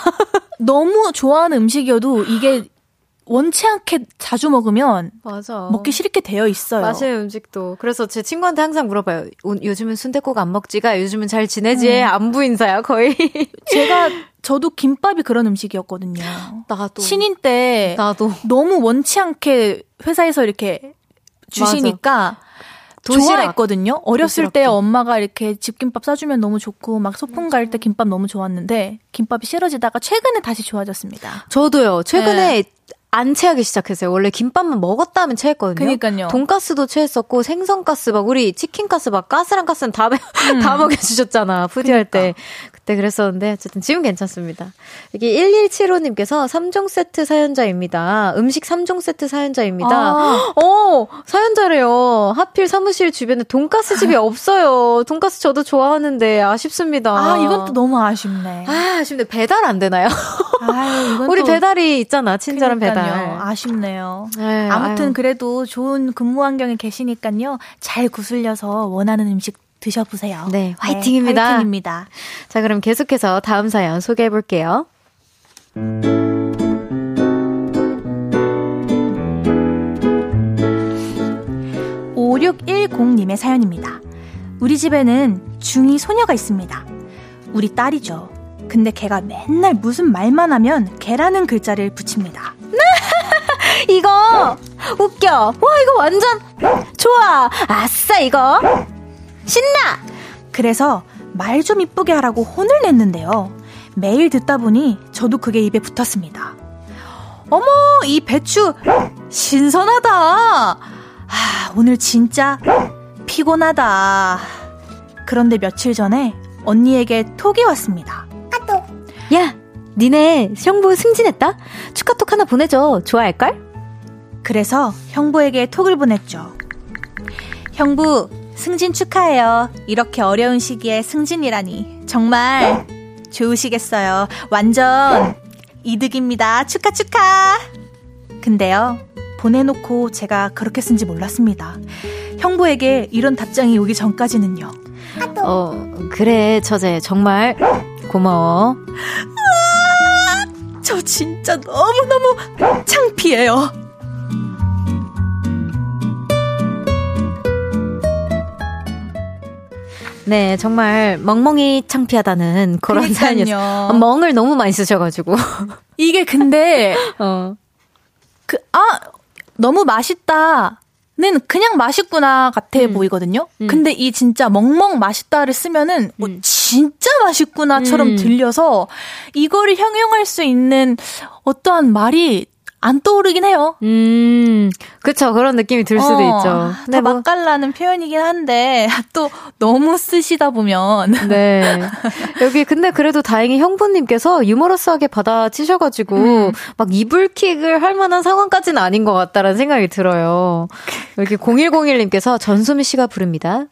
너무 좋아하는 음식이어도 이게 원치 않게 자주 먹으면 맞아. 먹기 싫게 되어 있어요. 맛있는 음식도. 그래서 제 친구한테 항상 물어봐요. 요즘은 순대국 안 먹지가? 요즘은 잘 지내지? 음. 안부 인사야 거의. 제가 저도 김밥이 그런 음식이었거든요. 나도 신인 때 나도 너무 원치 않게 회사에서 이렇게 주시니까 맞아. 좋아했거든요. 어렸을 때 엄마가 이렇게 집김밥 싸주면 너무 좋고 막 소풍 갈 때 김밥 너무 좋았는데 김밥이 싫어지다가 최근에 다시 좋아졌습니다. 저도요. 최근에 네. 안 체하기 시작했어요. 원래 김밥만 먹었다 하면 체했거든요. 그니까요. 돈가스도 체했었고 생선가스 막 우리 치킨가스 막 가스랑 가스는 다, 음. 다 먹여주셨잖아. 푸디 할 때. 그때 그랬었는데 어쨌든 지금 괜찮습니다. 이게 1175님께서 3종 세트 사연자입니다. 음식 3종 세트 사연자입니다. 아. 어, 사연자래요. 하필 사무실 주변에 돈가스 집이 없어요. 돈가스 저도 좋아하는데 아쉽습니다. 아, 이건 또 너무 아쉽네. 아, 아쉽네. 배달 안 되나요? 아유, 우리 배달이 있잖아. 친절한 그러니까요. 배달. 아쉽네요. 에이, 네, 아무튼 아유. 그래도 좋은 근무 환경에 계시니까요. 잘 구슬려서 원하는 음식 드셔보세요. 네, 화이팅입니다. 네, 화이팅입니다. 자, 그럼 계속해서 다음 사연 소개해 볼게요. 5610님의 사연입니다. 우리 집에는 중2 소녀가 있습니다. 우리 딸이죠. 근데 걔가 맨날 무슨 말만 하면 걔라는 글자를 붙입니다. 이거 웃겨. 와 이거 완전 좋아. 아싸 이거 신나. 그래서 말 좀 이쁘게 하라고 혼을 냈는데요. 매일 듣다 보니 저도 그게 입에 붙었습니다. 어머 이 배추 신선하다. 아, 오늘 진짜 피곤하다. 그런데 며칠 전에 언니에게 톡이 왔습니다. 야, 니네 형부 승진했다? 축하톡 하나 보내줘. 좋아할걸? 그래서 형부에게 톡을 보냈죠. 형부, 승진 축하해요. 이렇게 어려운 시기에 승진이라니. 정말 좋으시겠어요. 완전 이득입니다. 축하, 축하! 근데요, 보내놓고 제가 그렇게 쓴지 몰랐습니다. 형부에게 이런 답장이 오기 전까지는요. 어, 그래, 처제. 정말 고마워. 저 진짜 너무너무 창피해요. 네, 정말 멍멍이 창피하다는 그런 사연이었어요. 멍을 너무 많이 쓰셔가지고. 이게 근데, 어. 그, 아, 너무 맛있다. 는 그냥 맛있구나 같아 음. 보이거든요. 음. 근데 이 진짜 멍멍 맛있다를 쓰면은 뭐 음. 진짜 맛있구나처럼 음. 들려서 이거를 형용할 수 있는 어떠한 말이 안 떠오르긴 해요. 음, 그쵸. 그런 느낌이 들 수도 어, 있죠. 다 뭐, 맛깔나는 표현이긴 한데, 또 너무 쓰시다 보면. 네. 여기 근데 그래도 다행히 형부님께서 유머러스하게 받아치셔가지고, 음. 막 이불킥을 할 만한 상황까지는 아닌 것 같다라는 생각이 들어요. 여기 0101님께서 전소미 씨가 부릅니다.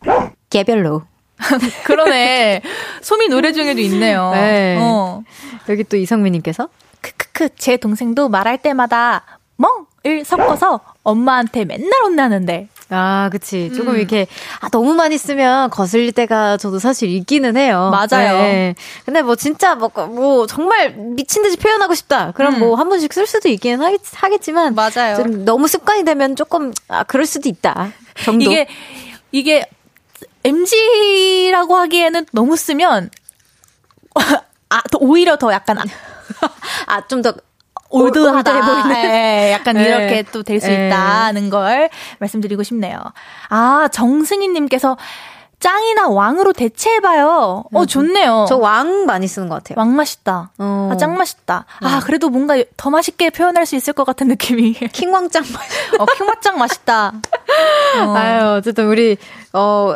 개별로. 그러네. 소미 노래 중에도 있네요. 네. 어. 여기 또 이성민님께서 크크크 제 동생도 말할 때마다 멍을 섞어서 엄마한테 맨날 혼나는데 아, 그치. 조금 음. 이렇게, 아, 너무 많이 쓰면 거슬릴 때가 저도 사실 있기는 해요. 맞아요. 네. 근데 뭐 진짜 뭐, 뭐 정말 미친 듯이 표현하고 싶다. 그럼 음. 뭐한 번씩 쓸 수도 있기는 하겠, 하겠지만. 맞아요. 좀 너무 습관이 되면 조금, 아, 그럴 수도 있다. 정도. 이게, 이게, MG라고 하기에는 너무 쓰면, 아, 더 오히려 더 약간, 아, 좀더 올드하다. 보이는. 네, 약간 네. 이렇게 또 될수 네. 있다는 걸 말씀드리고 싶네요. 아, 정승희 님께서 짱이나 왕으로 대체해봐요. 어, 음. 좋네요. 저 왕 많이 쓰는 것 같아요. 왕 맛있다. 어. 아, 짱 맛있다. 아, 네. 그래도 뭔가 더 맛있게 표현할 수 있을 것 같은 느낌이. 킹왕짱 맛있다. 어, 킹왕짱 맛있다. 어. 아유, 어쨌든 우리, 어,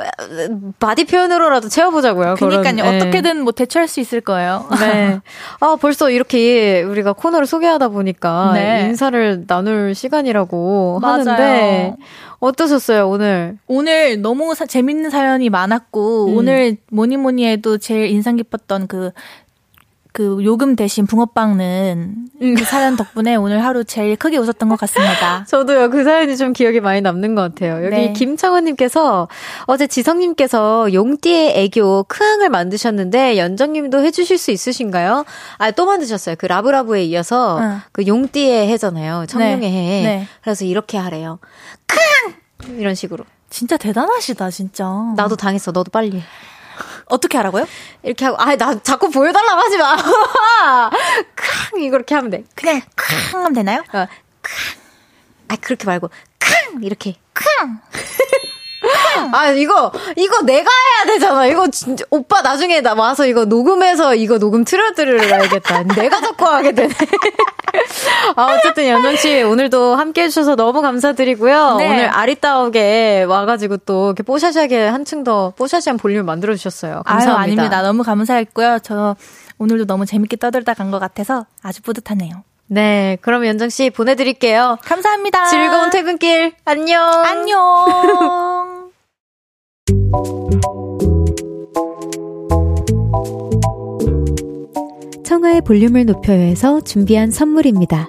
body 표현으로라도 채워보자고요. 그러니까요. 그런, 네. 어떻게든 뭐 대처할 수 있을 거예요. 네. 아, 벌써 이렇게 우리가 코너를 소개하다 보니까 네. 인사를 나눌 시간이라고 맞아요. 하는데, 어떠셨어요, 오늘? 오늘 너무 사, 재밌는 사연이 많았고, 음. 오늘 뭐니 뭐니 해도 제일 인상 깊었던 그, 그 요금 대신 붕어빵은 음. 그 사연 덕분에 오늘 하루 제일 크게 웃었던 것 같습니다. 저도요. 그 사연이 좀 기억에 많이 남는 것 같아요. 여기 네. 김창원님께서 어제 지성님께서 용띠의 애교 크앙을 만드셨는데 연정님도 해주실 수 있으신가요? 아 또 만드셨어요. 그 라브라브에 이어서 응. 그 용띠의 해잖아요. 청룡의 네. 해. 네. 그래서 이렇게 하래요. 크앙 이런 식으로. 진짜 대단하시다 진짜. 나도 당했어. 너도 빨리. 어떻게 하라고요? 이렇게 하고, 아, 나 자꾸 보여달라고 하지 마. 캉! 이렇게 하면 돼. 그냥 캉! 하면 되나요? 어, 캉! 아, 그렇게 말고, 캉! 이렇게. 캉! 아, 이거, 이거 내가 해야 되잖아. 이거 진짜, 오빠 나중에 나 와서 이거 녹음해서 이거 녹음 틀어드려야겠다. 내가 자꾸 하게 되네. 아, 어쨌든 연정 씨, 오늘도 함께 해주셔서 너무 감사드리고요. 네. 오늘 아리따우게 와가지고 또 이렇게 뽀샤시하게 한층 더 뽀샤시한 볼륨을 만들어 주셨어요. 감사합니다. 아유, 아닙니다. 너무 감사했고요. 저 오늘도 너무 재밌게 떠들다 간 것 같아서 아주 뿌듯하네요. 네, 그럼 연정 씨 보내드릴게요. 감사합니다. 즐거운 퇴근길. 안녕. 안녕. 청하의 볼륨을 높여요해서 준비한 선물입니다.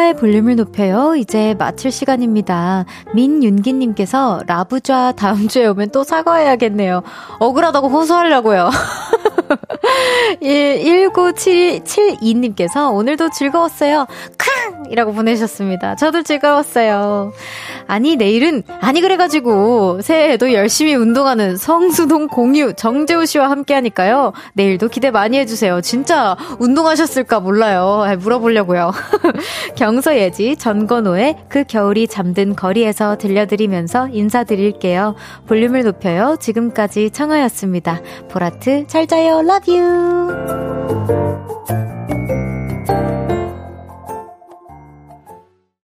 청하의 볼륨을 높여요. 이제 마칠 시간입니다. 민윤기님께서 라부좌 다음 주에 오면 또 사과해야겠네요. 억울하다고 호소하려고요. 19772님께서 오늘도 즐거웠어요. 캉! 이라고 보내셨습니다. 저도 즐거웠어요. 아니, 내일은, 아니, 그래가지고, 새해에도 열심히 운동하는 성수동 공유 정재우 씨와 함께 하니까요. 내일도 기대 많이 해주세요. 진짜 운동하셨을까 몰라요. 물어보려고요. 경서예지, 전건호의 그 겨울이 잠든 거리에서 들려드리면서 인사드릴게요. 볼륨을 높여요. 지금까지 청하였습니다. 보라트, 잘 자요. Love you.